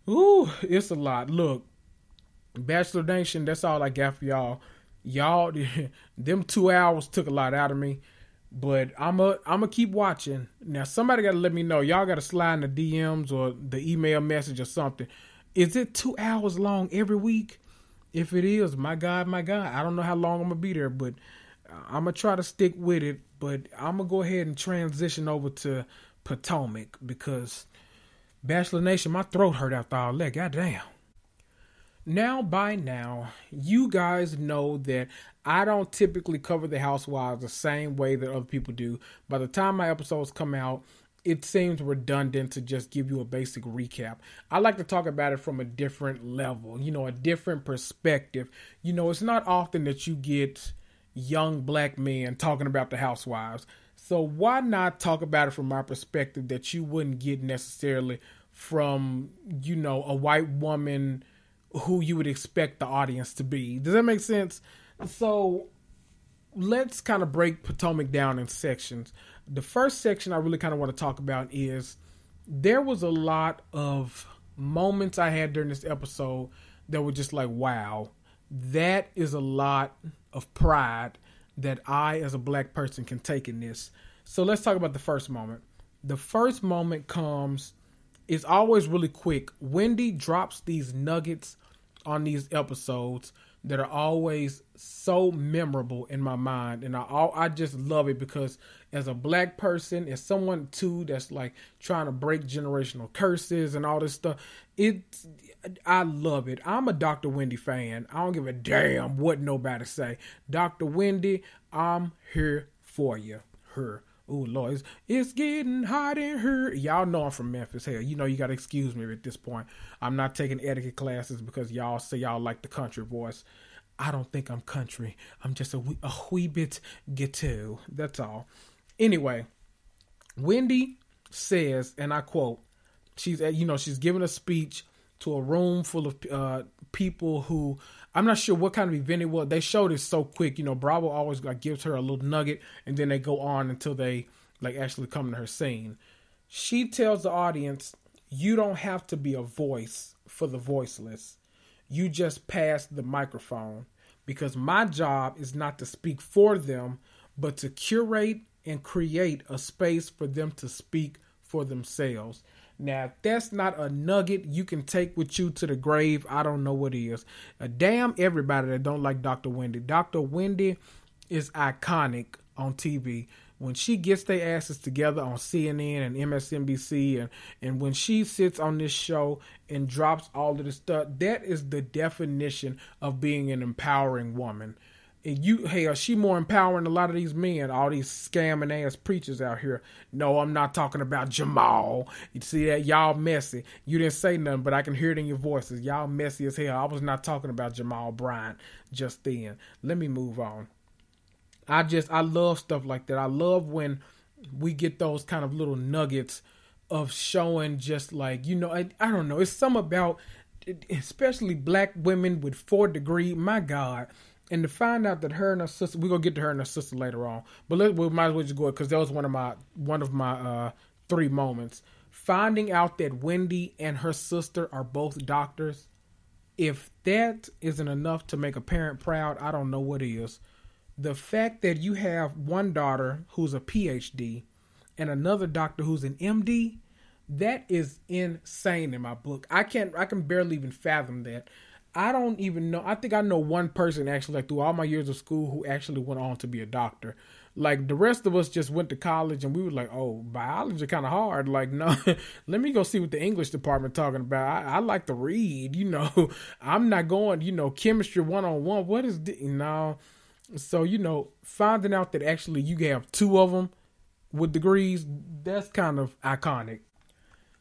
Ooh, it's a lot. Look, Bachelor Nation, that's all I got for y'all y'all them two hours took a lot out of me but i'm a i'm gonna keep watching. Now somebody gotta let me know. Y'all gotta slide in the dms or the email message or something. Is it two hours long every week? If it is my god my god. I don't know how long i'm gonna be there but i'm gonna try to stick with it. But i'm gonna go ahead and transition over to potomac because bachelor nation my throat hurt after all that. God damn now by now, you guys know that I don't typically cover the housewives the same way that other people do. By the time my episodes come out, it seems redundant to just give you a basic recap. I like to talk about it from a different level, you know, a different perspective. You know, it's not often that you get young black men talking about the housewives. So why not talk about it from my perspective that you wouldn't get necessarily from, you know, a white woman who you would expect the audience to be. Does that make sense? So let's kind of break Potomac down in sections. The first section I really kind of want to talk about is there was a lot of moments I had during this episode that were just like, wow, that is a lot of pride that I, as a black person, can take in this. So let's talk about the first moment. The first moment comes, it's always really quick. Wendy drops these nuggets on these episodes that are always so memorable in my mind, and I all I just love it because as a black person, as someone too that's like trying to break generational curses and all this stuff, it I love it. I'm a Dr. Wendy fan. I don't give a damn what nobody say. Dr. Wendy, I'm here for you. Her. Oh Lord, it's, it's, getting hot in here. Y'all know I'm from Memphis. Hell, you know you gotta excuse me at this point. I'm not taking etiquette classes because y'all say y'all like the country voice. I don't think I'm country. I'm just a wee, a wee bit ghetto. That's all. Anyway, Wendy says, and I quote, she's you know she's giving a speech to a room full of uh, people who I'm not sure what kind of event it was. They showed it so quick. You know, Bravo always like gives her a little nugget, and then they go on until they like actually come to her scene. She tells the audience, "You don't have to be a voice for the voiceless. You just pass the microphone." Because my job is not to speak for them, but to curate and create a space for them to speak for themselves. Now, that's not a nugget you can take with you to the grave, I don't know what is. Uh, damn everybody that don't like Dr. Wendy. Dr. Wendy is iconic on TV. When she gets their asses together on CNN and MSNBC, and, and when she sits on this show and drops all of this stuff, that is the definition of being an empowering woman you hell she more empowering a lot of these men all these scamming ass preachers out here? No i'm not talking about jamal. You see that? Y'all messy. You didn't say nothing but i can hear it in your voices. Y'all messy as hell. I was not talking about jamal bryant just then. Let me move on. I just i love stuff like that. I love when we get those kind of little nuggets of showing just like you know i, I don't know. It's some about especially black women with four degree my god and to find out that her and her sister, we're gonna get to her and her sister later on, but let, we might as well just go because that was one of my one of my uh, three moments. Finding out that Wendy and her sister are both doctors, if that isn't enough to make a parent proud, I don't know what is. The fact that you have one daughter who's a PhD and another doctor who's an MD, that is insane in my book. I can't I can barely even fathom that. I don't even know. I think I know one person actually, like through all my years of school, who actually went on to be a doctor. Like the rest of us just went to college and we were like, oh, biology kind of hard. Like, no, let me go see what the English department talking about. I, I like to read, you know. I'm not going, you know, chemistry one on one. What is you know? So you know, finding out that actually you have two of them with degrees, that's kind of iconic.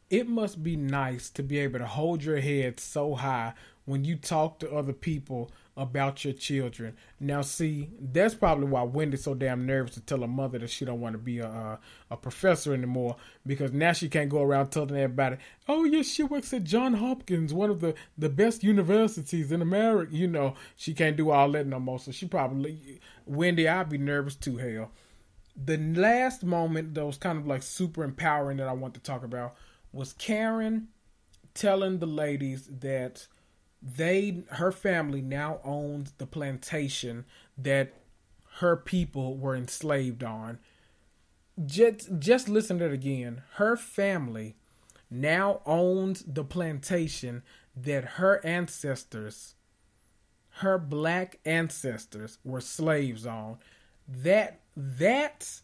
It must be nice to be able to hold your head so high when you talk to other people about your children. Now, see, that's probably why Wendy's so damn nervous to tell her mother that she don't want to be a a, a professor anymore because now she can't go around telling everybody, "Oh, yes, she works at John Hopkins, one of the the best universities in America." You know, she can't do all that no more. So she probably Wendy, I'd be nervous too. Hell, the last moment that was kind of like super empowering that I want to talk about was Karen telling the ladies that they her family now owns the plantation that her people were enslaved on. Just just listen to it again. Her family now owns the plantation that her ancestors her black ancestors were slaves on. That that's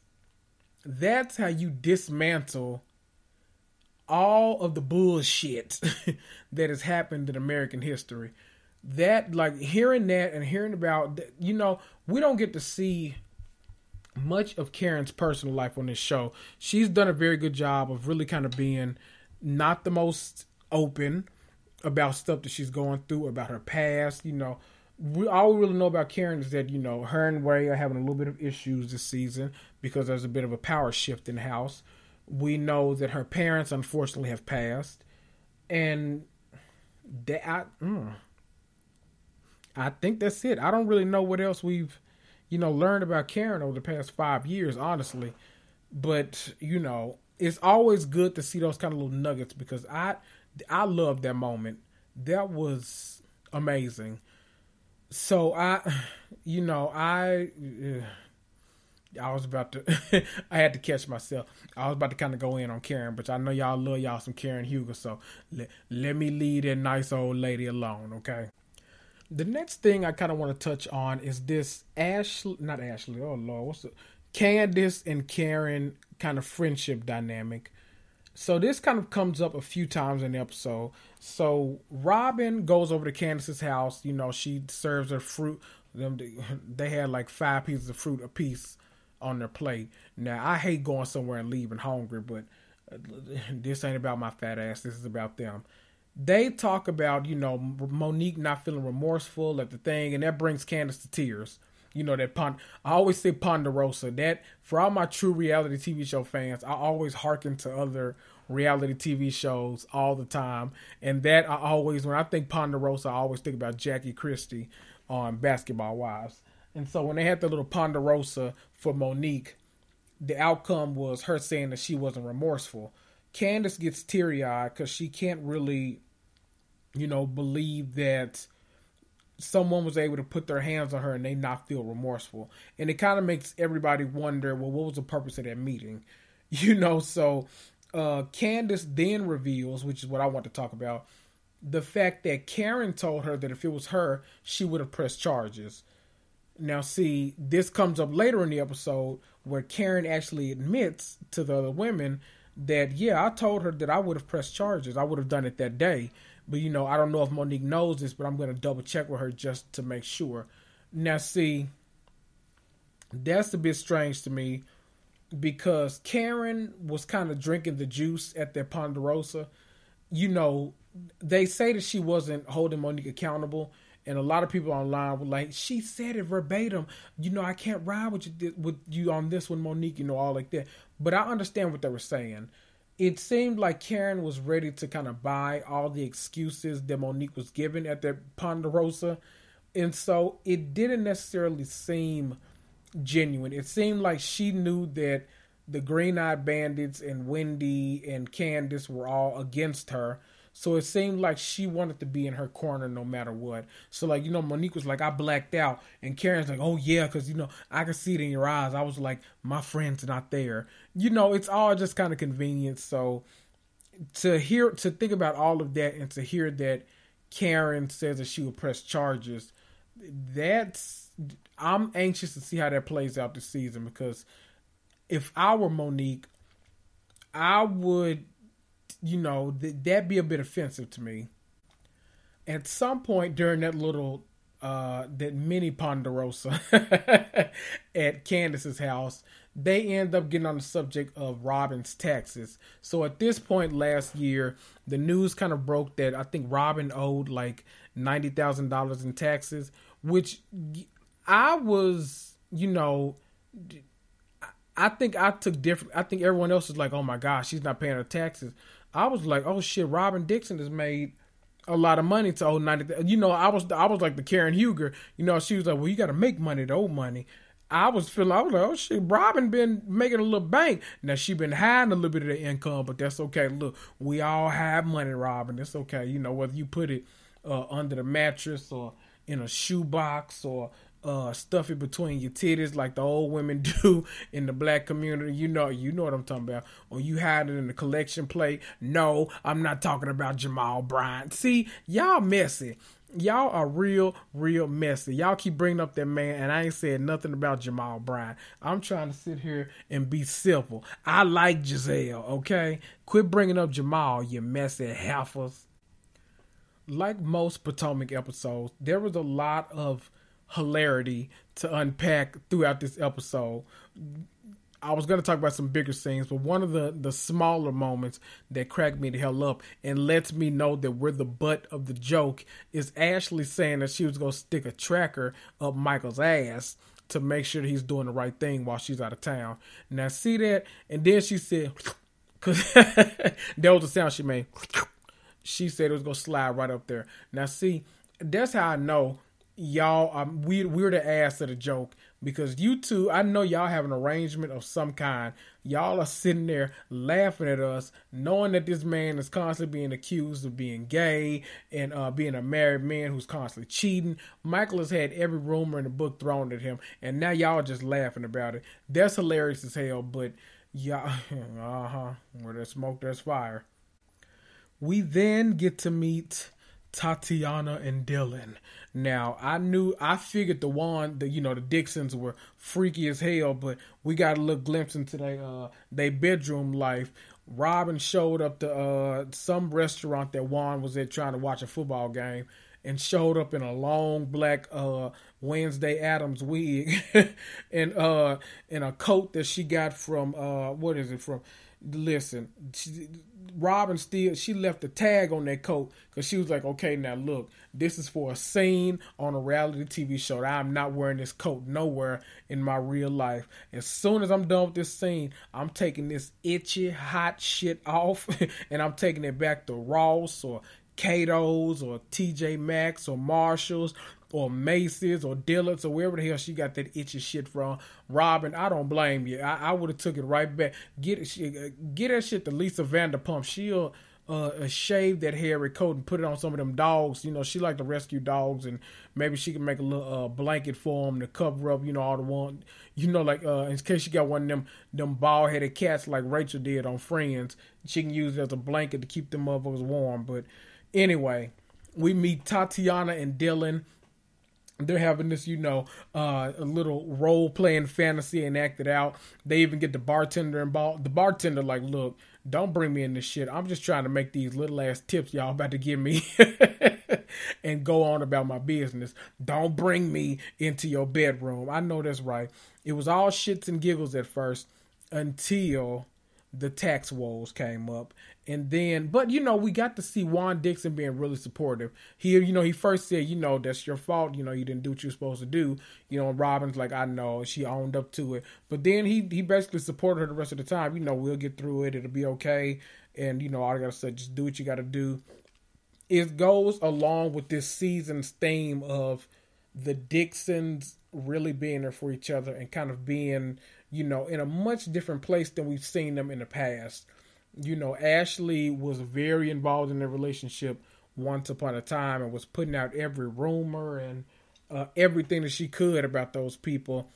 that's how you dismantle all of the bullshit that has happened in American history. That, like, hearing that and hearing about, you know, we don't get to see much of Karen's personal life on this show. She's done a very good job of really kind of being not the most open about stuff that she's going through, about her past. You know, we all we really know about Karen is that you know her and Ray are having a little bit of issues this season because there's a bit of a power shift in the house we know that her parents unfortunately have passed, and that I, mm, I think that's it. I don't really know what else we've, you know, learned about Karen over the past five years, honestly. But you know, it's always good to see those kind of little nuggets because I, I love that moment. That was amazing. So I, you know, I. I was about to, I had to catch myself. I was about to kind of go in on Karen, but I know y'all love y'all some Karen Huger, so let, let me leave that nice old lady alone, okay? The next thing I kind of want to touch on is this Ashley, not Ashley. Oh Lord, what's the Candace and Karen kind of friendship dynamic. So this kind of comes up a few times in the episode. So Robyn goes over to Candace's house. You know, she serves her fruit. Them they had like five pieces of fruit a piece on their plate. Now I hate going somewhere and leaving hungry, but uh, this ain't about my fat ass. This is about them. They talk about you know Monique not feeling remorseful at the thing, and that brings Candace to tears you know that pond. I always say Ponderosa. That for all my true reality TV show fans, I always hearken to other reality TV shows all the time, and that I always when I think Ponderosa, I always think about Jackie Christie on Basketball Wives. And so when they had the little Ponderosa for Monique, the outcome was her saying that she wasn't remorseful. Candace gets teary eyed because she can't really, you know, believe that someone was able to put their hands on her and they not feel remorseful. And it kind of makes everybody wonder, well, what was the purpose of that meeting? You know, so uh Candace then reveals, which is what I want to talk about, the fact that Karen told her that if it was her, she would have pressed charges. Now, see, this comes up later in the episode where Karen actually admits to the other women that, yeah, I told her that I would have pressed charges. I would have done it that day. But you know, I don't know if Monique knows this, but I'm going to double check with her just to make sure. Now, see, that's a bit strange to me because Karen was kind of drinking the juice at their Ponderosa. You know, they say that she wasn't holding Monique accountable, and a lot of people online were like, "She said it verbatim." You know, I can't ride with you with you on this one, Monique. You know, all like that. But I understand what they were saying it seemed like Karen was ready to kind of buy all the excuses that Monique was given at the Ponderosa. And so it didn't necessarily seem genuine. It seemed like she knew that the Green Eyed Bandits and Wendy and Candace were all against her. So it seemed like she wanted to be in her corner no matter what. So like you know, Monique was like, "I blacked out," and Karen's like, "Oh yeah," because you know I could see it in your eyes. I was like, "My friend's not there." You know, it's all just kind of convenient. So to hear, to think about all of that, and to hear that Karen says that she will press charges, that's I'm anxious to see how that plays out this season because if I were Monique, I would you know, th- that'd be a bit offensive to me. At some point during that little, uh, that mini Ponderosa at Candace's house, they end up getting on the subject of Robyn's taxes. So at this point last year, the news kind of broke that I think Robyn owed like ninety thousand dollars in taxes, which I was, you know, I think I took different. I think everyone else is like, "Oh my gosh, she's not paying her taxes." I was like, oh shit, Robyn Dixon has made a lot of money to owe ninety. You know, I was I was like the Karen Huger. You know, she was like, well, you got to make money to owe money. I was feeling, I was like, oh shit, Robyn been making a little bank. Now she been hiding a little bit of the income, but that's okay. Look, we all have money, Robyn. It's okay. You know, whether you put it uh, under the mattress or in a shoebox or uh, stuff it between your titties like the old women do in the black community. You know, you know what I'm talking about. Or you hide it in the collection plate. No, I'm not talking about Jamal Bryant. See, y'all messy. Y'all are real, real messy. Y'all keep bringing up that man, and I ain't said nothing about Jamal Bryant. I'm trying to sit here and be simple. I like Gizelle, okay? Quit bringing up Jamal, you messy heifers. Like most Potomac episodes, there was a lot of hilarity to unpack throughout this episode. I was going to talk about some bigger scenes, but one of the, the smaller moments that cracked me the hell up and lets me know that we're the butt of the joke is Ashley saying that she was going to stick a tracker up Michael's ass to make sure that he's doing the right thing while she's out of town. Now, see that? And then she said, because that was the sound she made. She said it was going to slide right up there. Now, see, that's how I know y'all um, we we're the ass of the joke because you two I know y'all have an arrangement of some kind. Y'all are sitting there laughing at us, knowing that this man is constantly being accused of being gay and uh, being a married man who's constantly cheating. Michael has had every rumor in the book thrown at him, and now y'all just laughing about it. That's hilarious as hell, but y'all, uh huh, where there's smoke, there's fire. We then get to meet Tatiana and Dylan. Now I knew I figured the one the you know the Dixons were freaky as hell, but we got a little glimpse into their uh their bedroom life. Robyn showed up to uh some restaurant that Juan was at trying to watch a football game and showed up in a long black uh Wednesday Addams wig and uh in a coat that she got from uh what is it from listen she, Robyn still she left a tag on that coat because she was like, okay, now look, this is for a scene on a reality TV show. I'm not wearing this coat nowhere in my real life. As soon as I'm done with this scene, I'm taking this itchy hot shit off and I'm taking it back to Ross or Cato's or TJ Maxx or Marshalls or Macy's or Dillard's or wherever the hell she got that itchy shit from. Robyn, I don't blame you. I, I would have took it right back. Get it, get that shit to Lisa Vanderpump. She'll uh, shave that hairy coat and put it on some of them dogs. You know, she like to rescue dogs, and maybe she can make a little uh, blanket for them to cover up. You know, all the one. You know, like uh, in case she got one of them them bald headed cats like Rachel did on Friends, she can use it as a blanket to keep them motherfuckers warm. But anyway, we meet Tatiana and Dylan they're having this, you know, uh, a little role playing fantasy and act it out. They even get the bartender involved. The bartender, like, look, don't bring me in this shit. I'm just trying to make these little ass tips y'all about to give me and go on about my business. Don't bring me into your bedroom. I know that's right. It was all shits and giggles at first until the tax woes came up and then but you know we got to see Juan Dixon being really supportive. He you know he first said you know that's your fault you know you didn't do what you're supposed to do. You know Robyn's like I know she owned up to it. But then he he basically supported her the rest of the time. You know we'll get through it it'll be okay. And you know all I gotta say just do what you gotta do. It goes along with this season's theme of the Dixons really being there for each other and kind of being you know, in a much different place than we've seen them in the past. You know, Ashley was very involved in their relationship once upon a time and was putting out every rumor and uh, everything that she could about those people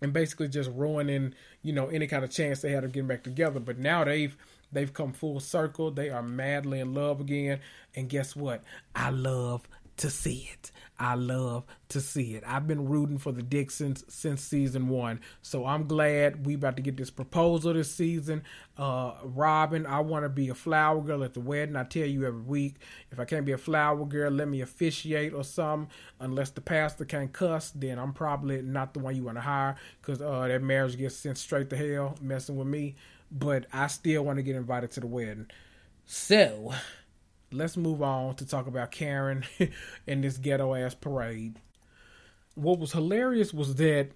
and basically just ruining, you know, any kind of chance they had of getting back together. But now they've they've come full circle. They are madly in love again. And guess what? I love to see it. I love to see it. I've been rooting for the Dixons since season one, so I'm glad we about to get this proposal this season. Uh, Robyn, I want to be a flower girl at the wedding. I tell you every week, if I can't be a flower girl, let me officiate or something. Unless the pastor can't cuss, then I'm probably not the one you want to hire because uh, that marriage gets sent straight to hell messing with me. But I still want to get invited to the wedding. So let's move on to talk about Karen and this ghetto ass parade. What was hilarious was that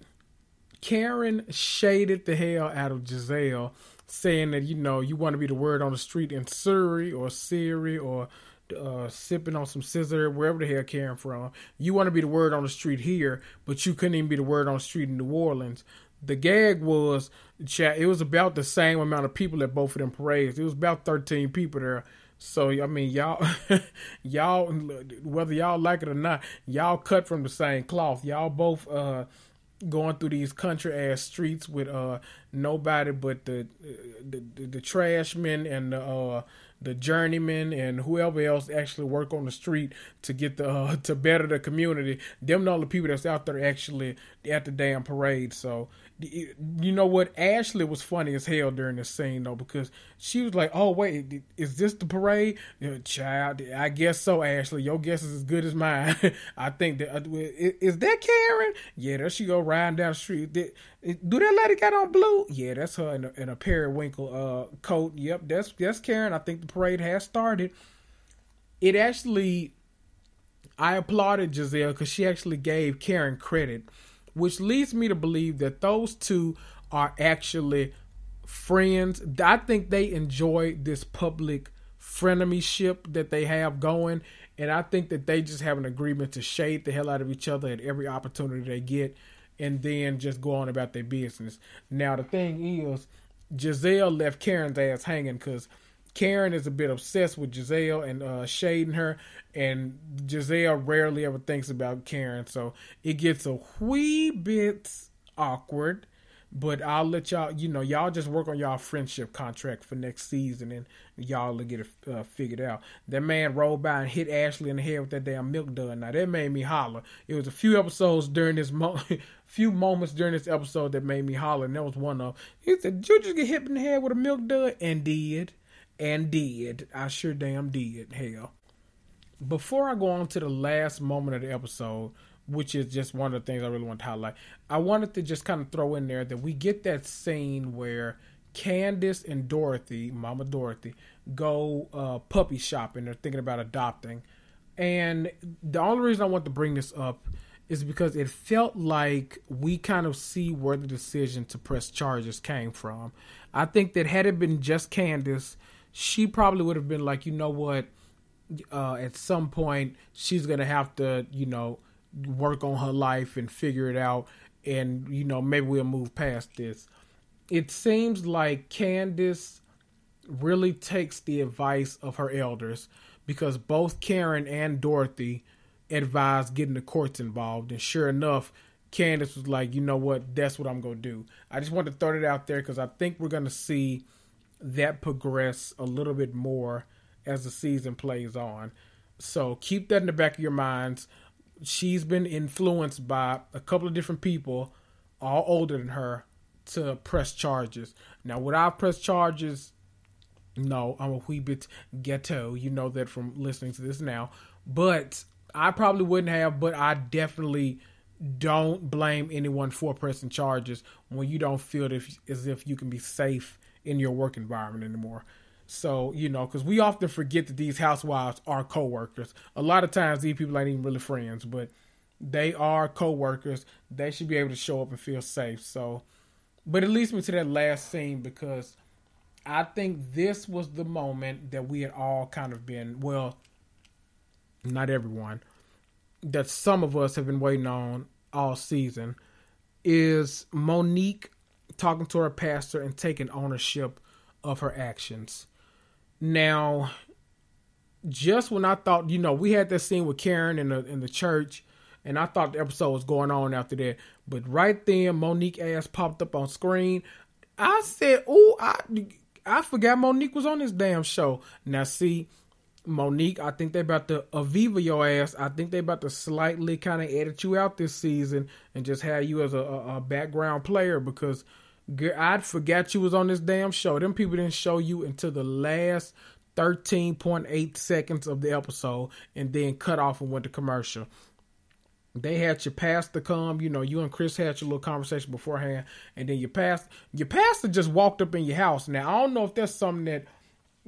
Karen shaded the hell out of Gizelle, saying that, you know, you want to be the word on the street in Surry or Siri or uh, sipping on some scissor, wherever the hell Karen from. You want to be the word on the street here, but you couldn't even be the word on the street in New Orleans. The gag was, it was about the same amount of people at both of them parades. It was about 13 people there. So I mean, y'all, y'all, whether y'all like it or not, y'all cut from the same cloth. Y'all both uh, going through these country ass streets with uh nobody but the the, the, the trash men and the uh the journeymen and whoever else actually work on the street to get the uh, to better the community. Them all the people that's out there actually at the damn parade. So you know what? Ashley was funny as hell during this scene though because she was like, "Oh wait, is this the parade?" Child, I guess so. Ashley, your guess is as good as mine. I think that uh, is that Karen. Yeah, there she go riding down the street. Do that lady got on blue? Yeah, that's her in a, in a periwinkle uh, coat. Yep, that's that's Karen. I think the parade has started. It actually, I applauded Gizelle because she actually gave Karen credit which leads me to believe that those two are actually friends. I think they enjoy this public frenemyship that they have going, and I think that they just have an agreement to shade the hell out of each other at every opportunity they get, and then just go on about their business. Now the thing is, Gizelle left Karen's ass hanging because Karen is a bit obsessed with Gizelle and uh, shading her, and Gizelle rarely ever thinks about Karen, so it gets a wee bit awkward. But I'll let y'all, you know, y'all just work on y'all friendship contract for next season, and y'all will get it uh, figured out. That man rolled by and hit Ashley in the head with that damn milk dud. Now that made me holler. It was a few episodes during this mo- few moments during this episode that made me holler, and that was one of. He said, "Did you just get hit in the head with a milk dud?" And did, and did. I sure damn did. Hell. Before I go on to the last moment of the episode, which is just one of the things I really want to highlight. I wanted to just kind of throw in there that we get that scene where Candace and Dorothy, Mama Dorothy, go uh, puppy shopping. They're thinking about adopting. And the only reason I want to bring this up is because it felt like we kind of see where the decision to press charges came from. I think that had it been just Candace, she probably would have been like, you know what, uh, at some point she's gonna have to, you know, work on her life and figure it out. And you know maybe we'll move past this. It seems like candace really takes the advice of her elders because both karen and dorothy advised getting the courts involved. And sure enough candace was like you know what that's what i'm gonna do. I just want to throw it out there because i think we're gonna see that progress a little bit more as the season plays on so keep that in the back of your minds she's been influenced by a couple of different people, all older than her, to press charges. Now, would I press charges? No, I'm a wee bit ghetto. You know that from listening to this now. But I probably wouldn't have, but I definitely don't blame anyone for pressing charges when you don't feel as if you can be safe in your work environment anymore. So, you know, because we often forget that these housewives are co workers. A lot of times, these people ain't even really friends, but they are co workers. They should be able to show up and feel safe. So, but it leads me to that last scene because I think this was the moment that we had all kind of been, well, not everyone, that some of us have been waiting on all season is Monique talking to her pastor and taking ownership of her actions. Now, just when I thought, you know, we had that scene with Karen in the in the church, and I thought the episode was going on after that. But right then, Monique ass popped up on screen. I said, "Oh, I I forgot Monique was on this damn show." Now, see, Monique, I think they about to Aviva your ass. I think they about to slightly kind of edit you out this season and just have you as a, a background player because I'd forgot you was on this damn show. Them people didn't show you until the last 13.8 seconds of the episode and then cut off and went to commercial. They had your pastor come, you know, you and Chris had your little conversation beforehand, and then your pastor your pastor just walked up in your house. Now I don't know if that's something that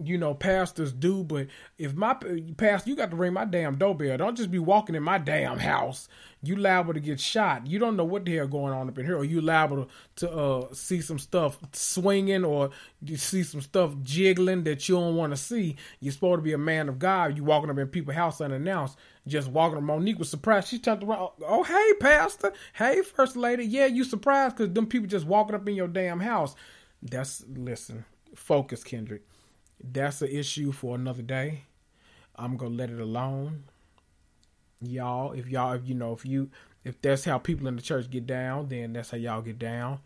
you know pastors do, but if my pastor, you got to ring my damn doorbell. Don't just be walking in my damn house you liable to get shot. You don't know what the hell going on up in here, or you liable to, to uh, see some stuff swinging, or you see some stuff jiggling that you don't want to see. You're supposed to be a man of God. You walking up in people's house unannounced, just walking. Monique was surprised. She turned around. Oh, hey, pastor. Hey, first lady. Yeah, you surprised because them people just walking up in your damn house. That's listen. Focus, Kendrick. That's an issue for another day. I'm gonna let it alone y'all. If y'all, if you know, if you, if that's how people in the church get down, then that's how y'all get down.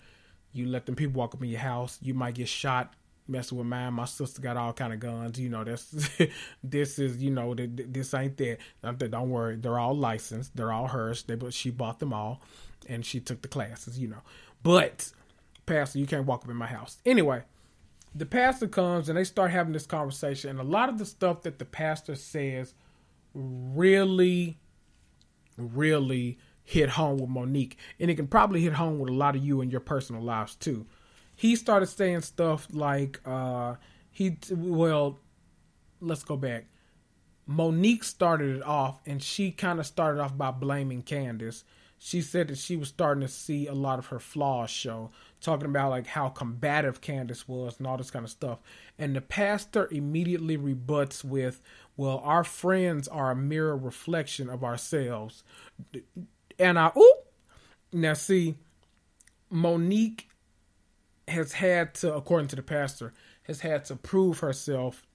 You let them people walk up in your house, you might get shot. Messing with mine, my sister got all kind of guns. You know, that's this is you know this ain't that. Don't worry, they're all licensed. They're all hers. They but she bought them all, and she took the classes. You know, but pastor, you can't walk up in my house anyway the pastor comes and they start having this conversation and a lot of the stuff that the pastor says really really hit home with Monique, and it can probably hit home with a lot of you in your personal lives too. He started saying stuff like, uh, he, well, let's go back. Monique started it off, and she kind of started off by blaming Candace. She said that she was starting to see a lot of her flaws show, talking about like how combative Candace was and all this kind of stuff. And the pastor immediately rebuts with, well, our friends are a mirror reflection of ourselves. And I, ooh, now see, Monique has had to, according to the pastor, has had to prove herself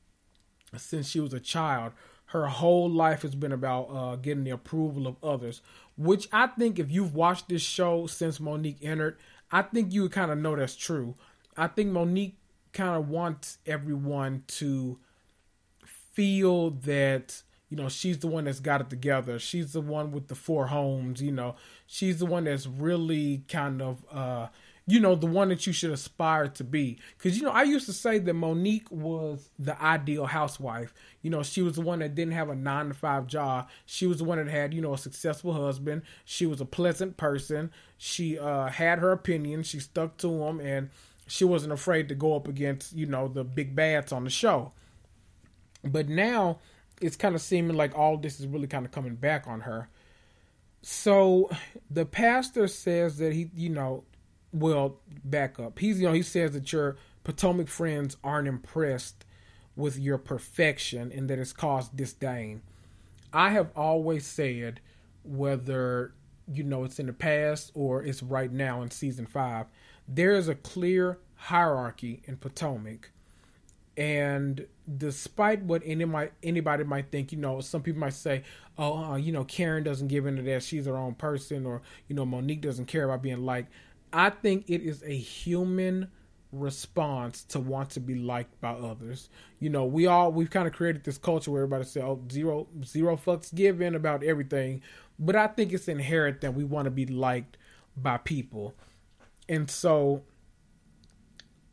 since she was a child. Her whole life has been about uh, getting the approval of others, which I think if you've watched this show since Monique entered, I think you would kind of know that's true. I think Monique kind of wants everyone to feel that you know she's the one that's got it together. She's the one with the four homes. You know, she's the one that's really kind of uh, you know, the one that you should aspire to be. Because, you know, I used to say that Monique was the ideal housewife. You know, she was the one that didn't have a nine to five job. She was the one that had, you know, a successful husband. She was a pleasant person. She uh, had her opinions. She stuck to them. And she wasn't afraid to go up against, you know, the big bads on the show. But now it's kind of seeming like all this is really kind of coming back on her. So the pastor says that he, you know, well, back up. He's you know he says that your Potomac friends aren't impressed with your perfection and that it's caused disdain. I have always said whether you know it's in the past or it's right now in season 5, there is a clear hierarchy in Potomac. And despite what any anybody anybody might think, you know, some people might say, "Oh, uh, you know, Karen doesn't give into that; she's her own person," or you know, Monique doesn't care about being liked. I think it is a human response to want to be liked by others. You know, we all we've kind of created this culture where everybody says, "Oh, zero zero fucks given about everything," but I think it's inherent that we want to be liked by people, and so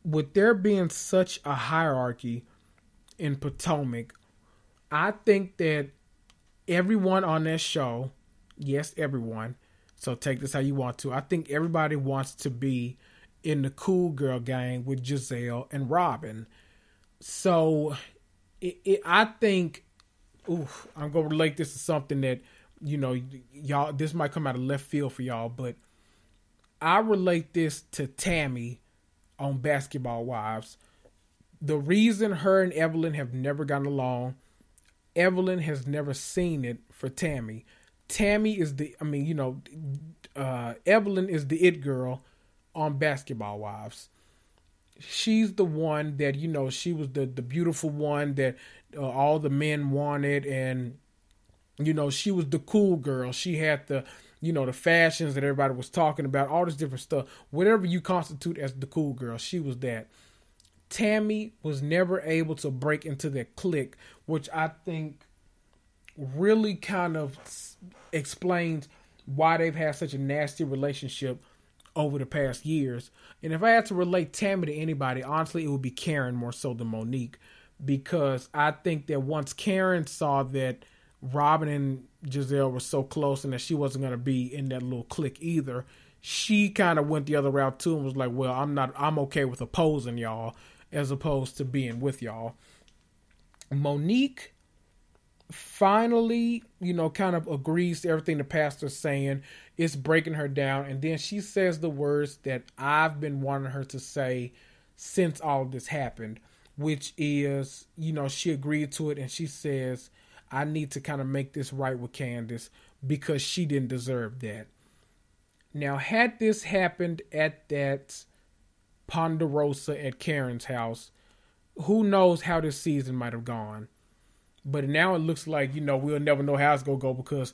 with there being such a hierarchy in Potomac, I think that everyone on that show, yes, everyone, so take this how you want to. I think everybody wants to be in the cool girl gang with Gizelle and Robyn. So it, it, I think, oof, I'm gonna relate this to something that you know, y'all. This might come out of left field for y'all, but I relate this to Tami on Basketball Wives. The reason her and Evelyn have never gotten along, Evelyn has never seen it for Tami. Tami is the I mean, you know, uh, Evelyn is the it girl on Basketball Wives. She's the one that you know she was the the beautiful one that uh, all the men wanted, and you know she was the cool girl. She had the you know the fashions that everybody was talking about, all this different stuff. Whatever you constitute as the cool girl, she was that. Tami was never able to break into that clique, which I think really kind of explains why they've had such a nasty relationship over the past years. And if I had to relate Tami to anybody, honestly, it would be Karen more so than Monique. Because I think that once Karen saw that Robyn and Gizelle were so close and that she wasn't going to be in that little clique either, she kind of went the other route too and was like, well, I'm not, I'm okay with opposing y'all as opposed to being with y'all. Monique finally, you know, kind of agrees to everything the pastor's saying. It's breaking her down. And then she says the words that I've been wanting her to say since all of this happened, which is, you know, she agreed to it and she says, I need to kind of make this right with Candace because she didn't deserve that. Now, had this happened at that Ponderosa at Karen's house, who knows how this season might have gone but now it looks like you know we'll never know how it's gonna go because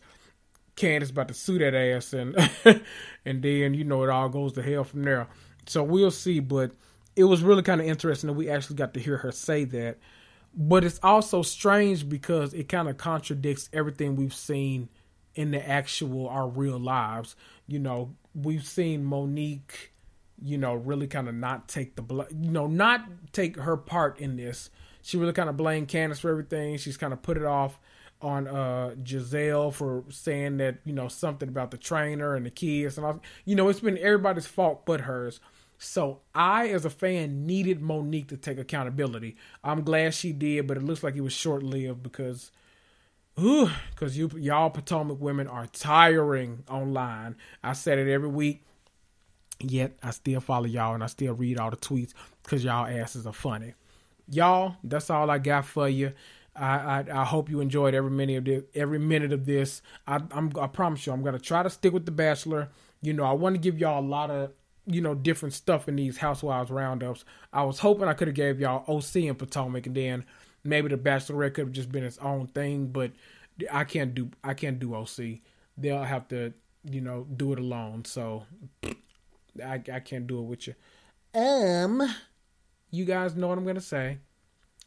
Candace about to sue that ass and and then you know it all goes to hell from there. So we'll see. But it was really kind of interesting that we actually got to hear her say that. But it's also strange because it kind of contradicts everything we've seen in the actual our real lives. You know, we've seen Monique, you know, really kind of not take the blood, you know, not take her part in this she really kind of blamed Candace for everything. She's kind of put it off on uh, Gizelle for saying that you know something about the trainer and the kids and all. You know, it's been everybody's fault but hers. So I, as a fan, needed Monique to take accountability. I'm glad she did, but it looks like it was short lived because, ooh, because you y'all Potomac women are tiring online. I said it every week. Yet I still follow y'all and I still read all the tweets because y'all asses are funny y'all, that's all I got for you. I, I, I hope you enjoyed every minute of this. Every minute of this, I, I'm I promise you, I'm gonna try to stick with the Bachelor. You know, I want to give y'all a lot of you know different stuff in these Housewives roundups. I was hoping I could have gave y'all OC and Potomac, and then maybe the Bachelorette could have just been its own thing. But I can't do I can't do OC. They'll have to you know do it alone. So I, I can't do it with you. Um, you guys know what I'm gonna say.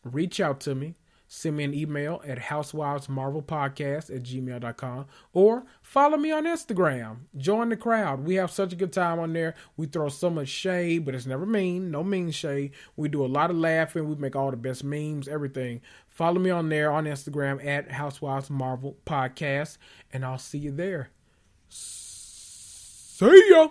Reach out to me. Send me an email at housewivesmarvelpodcast at gmail.com or follow me on Instagram. Join the crowd. We have such a good time on there. We throw so much shade, but it's never mean. No mean shade. We do a lot of laughing. We make all the best memes, everything. Follow me on there on Instagram at Housewives Marvel Podcast, and I'll see you there. See ya.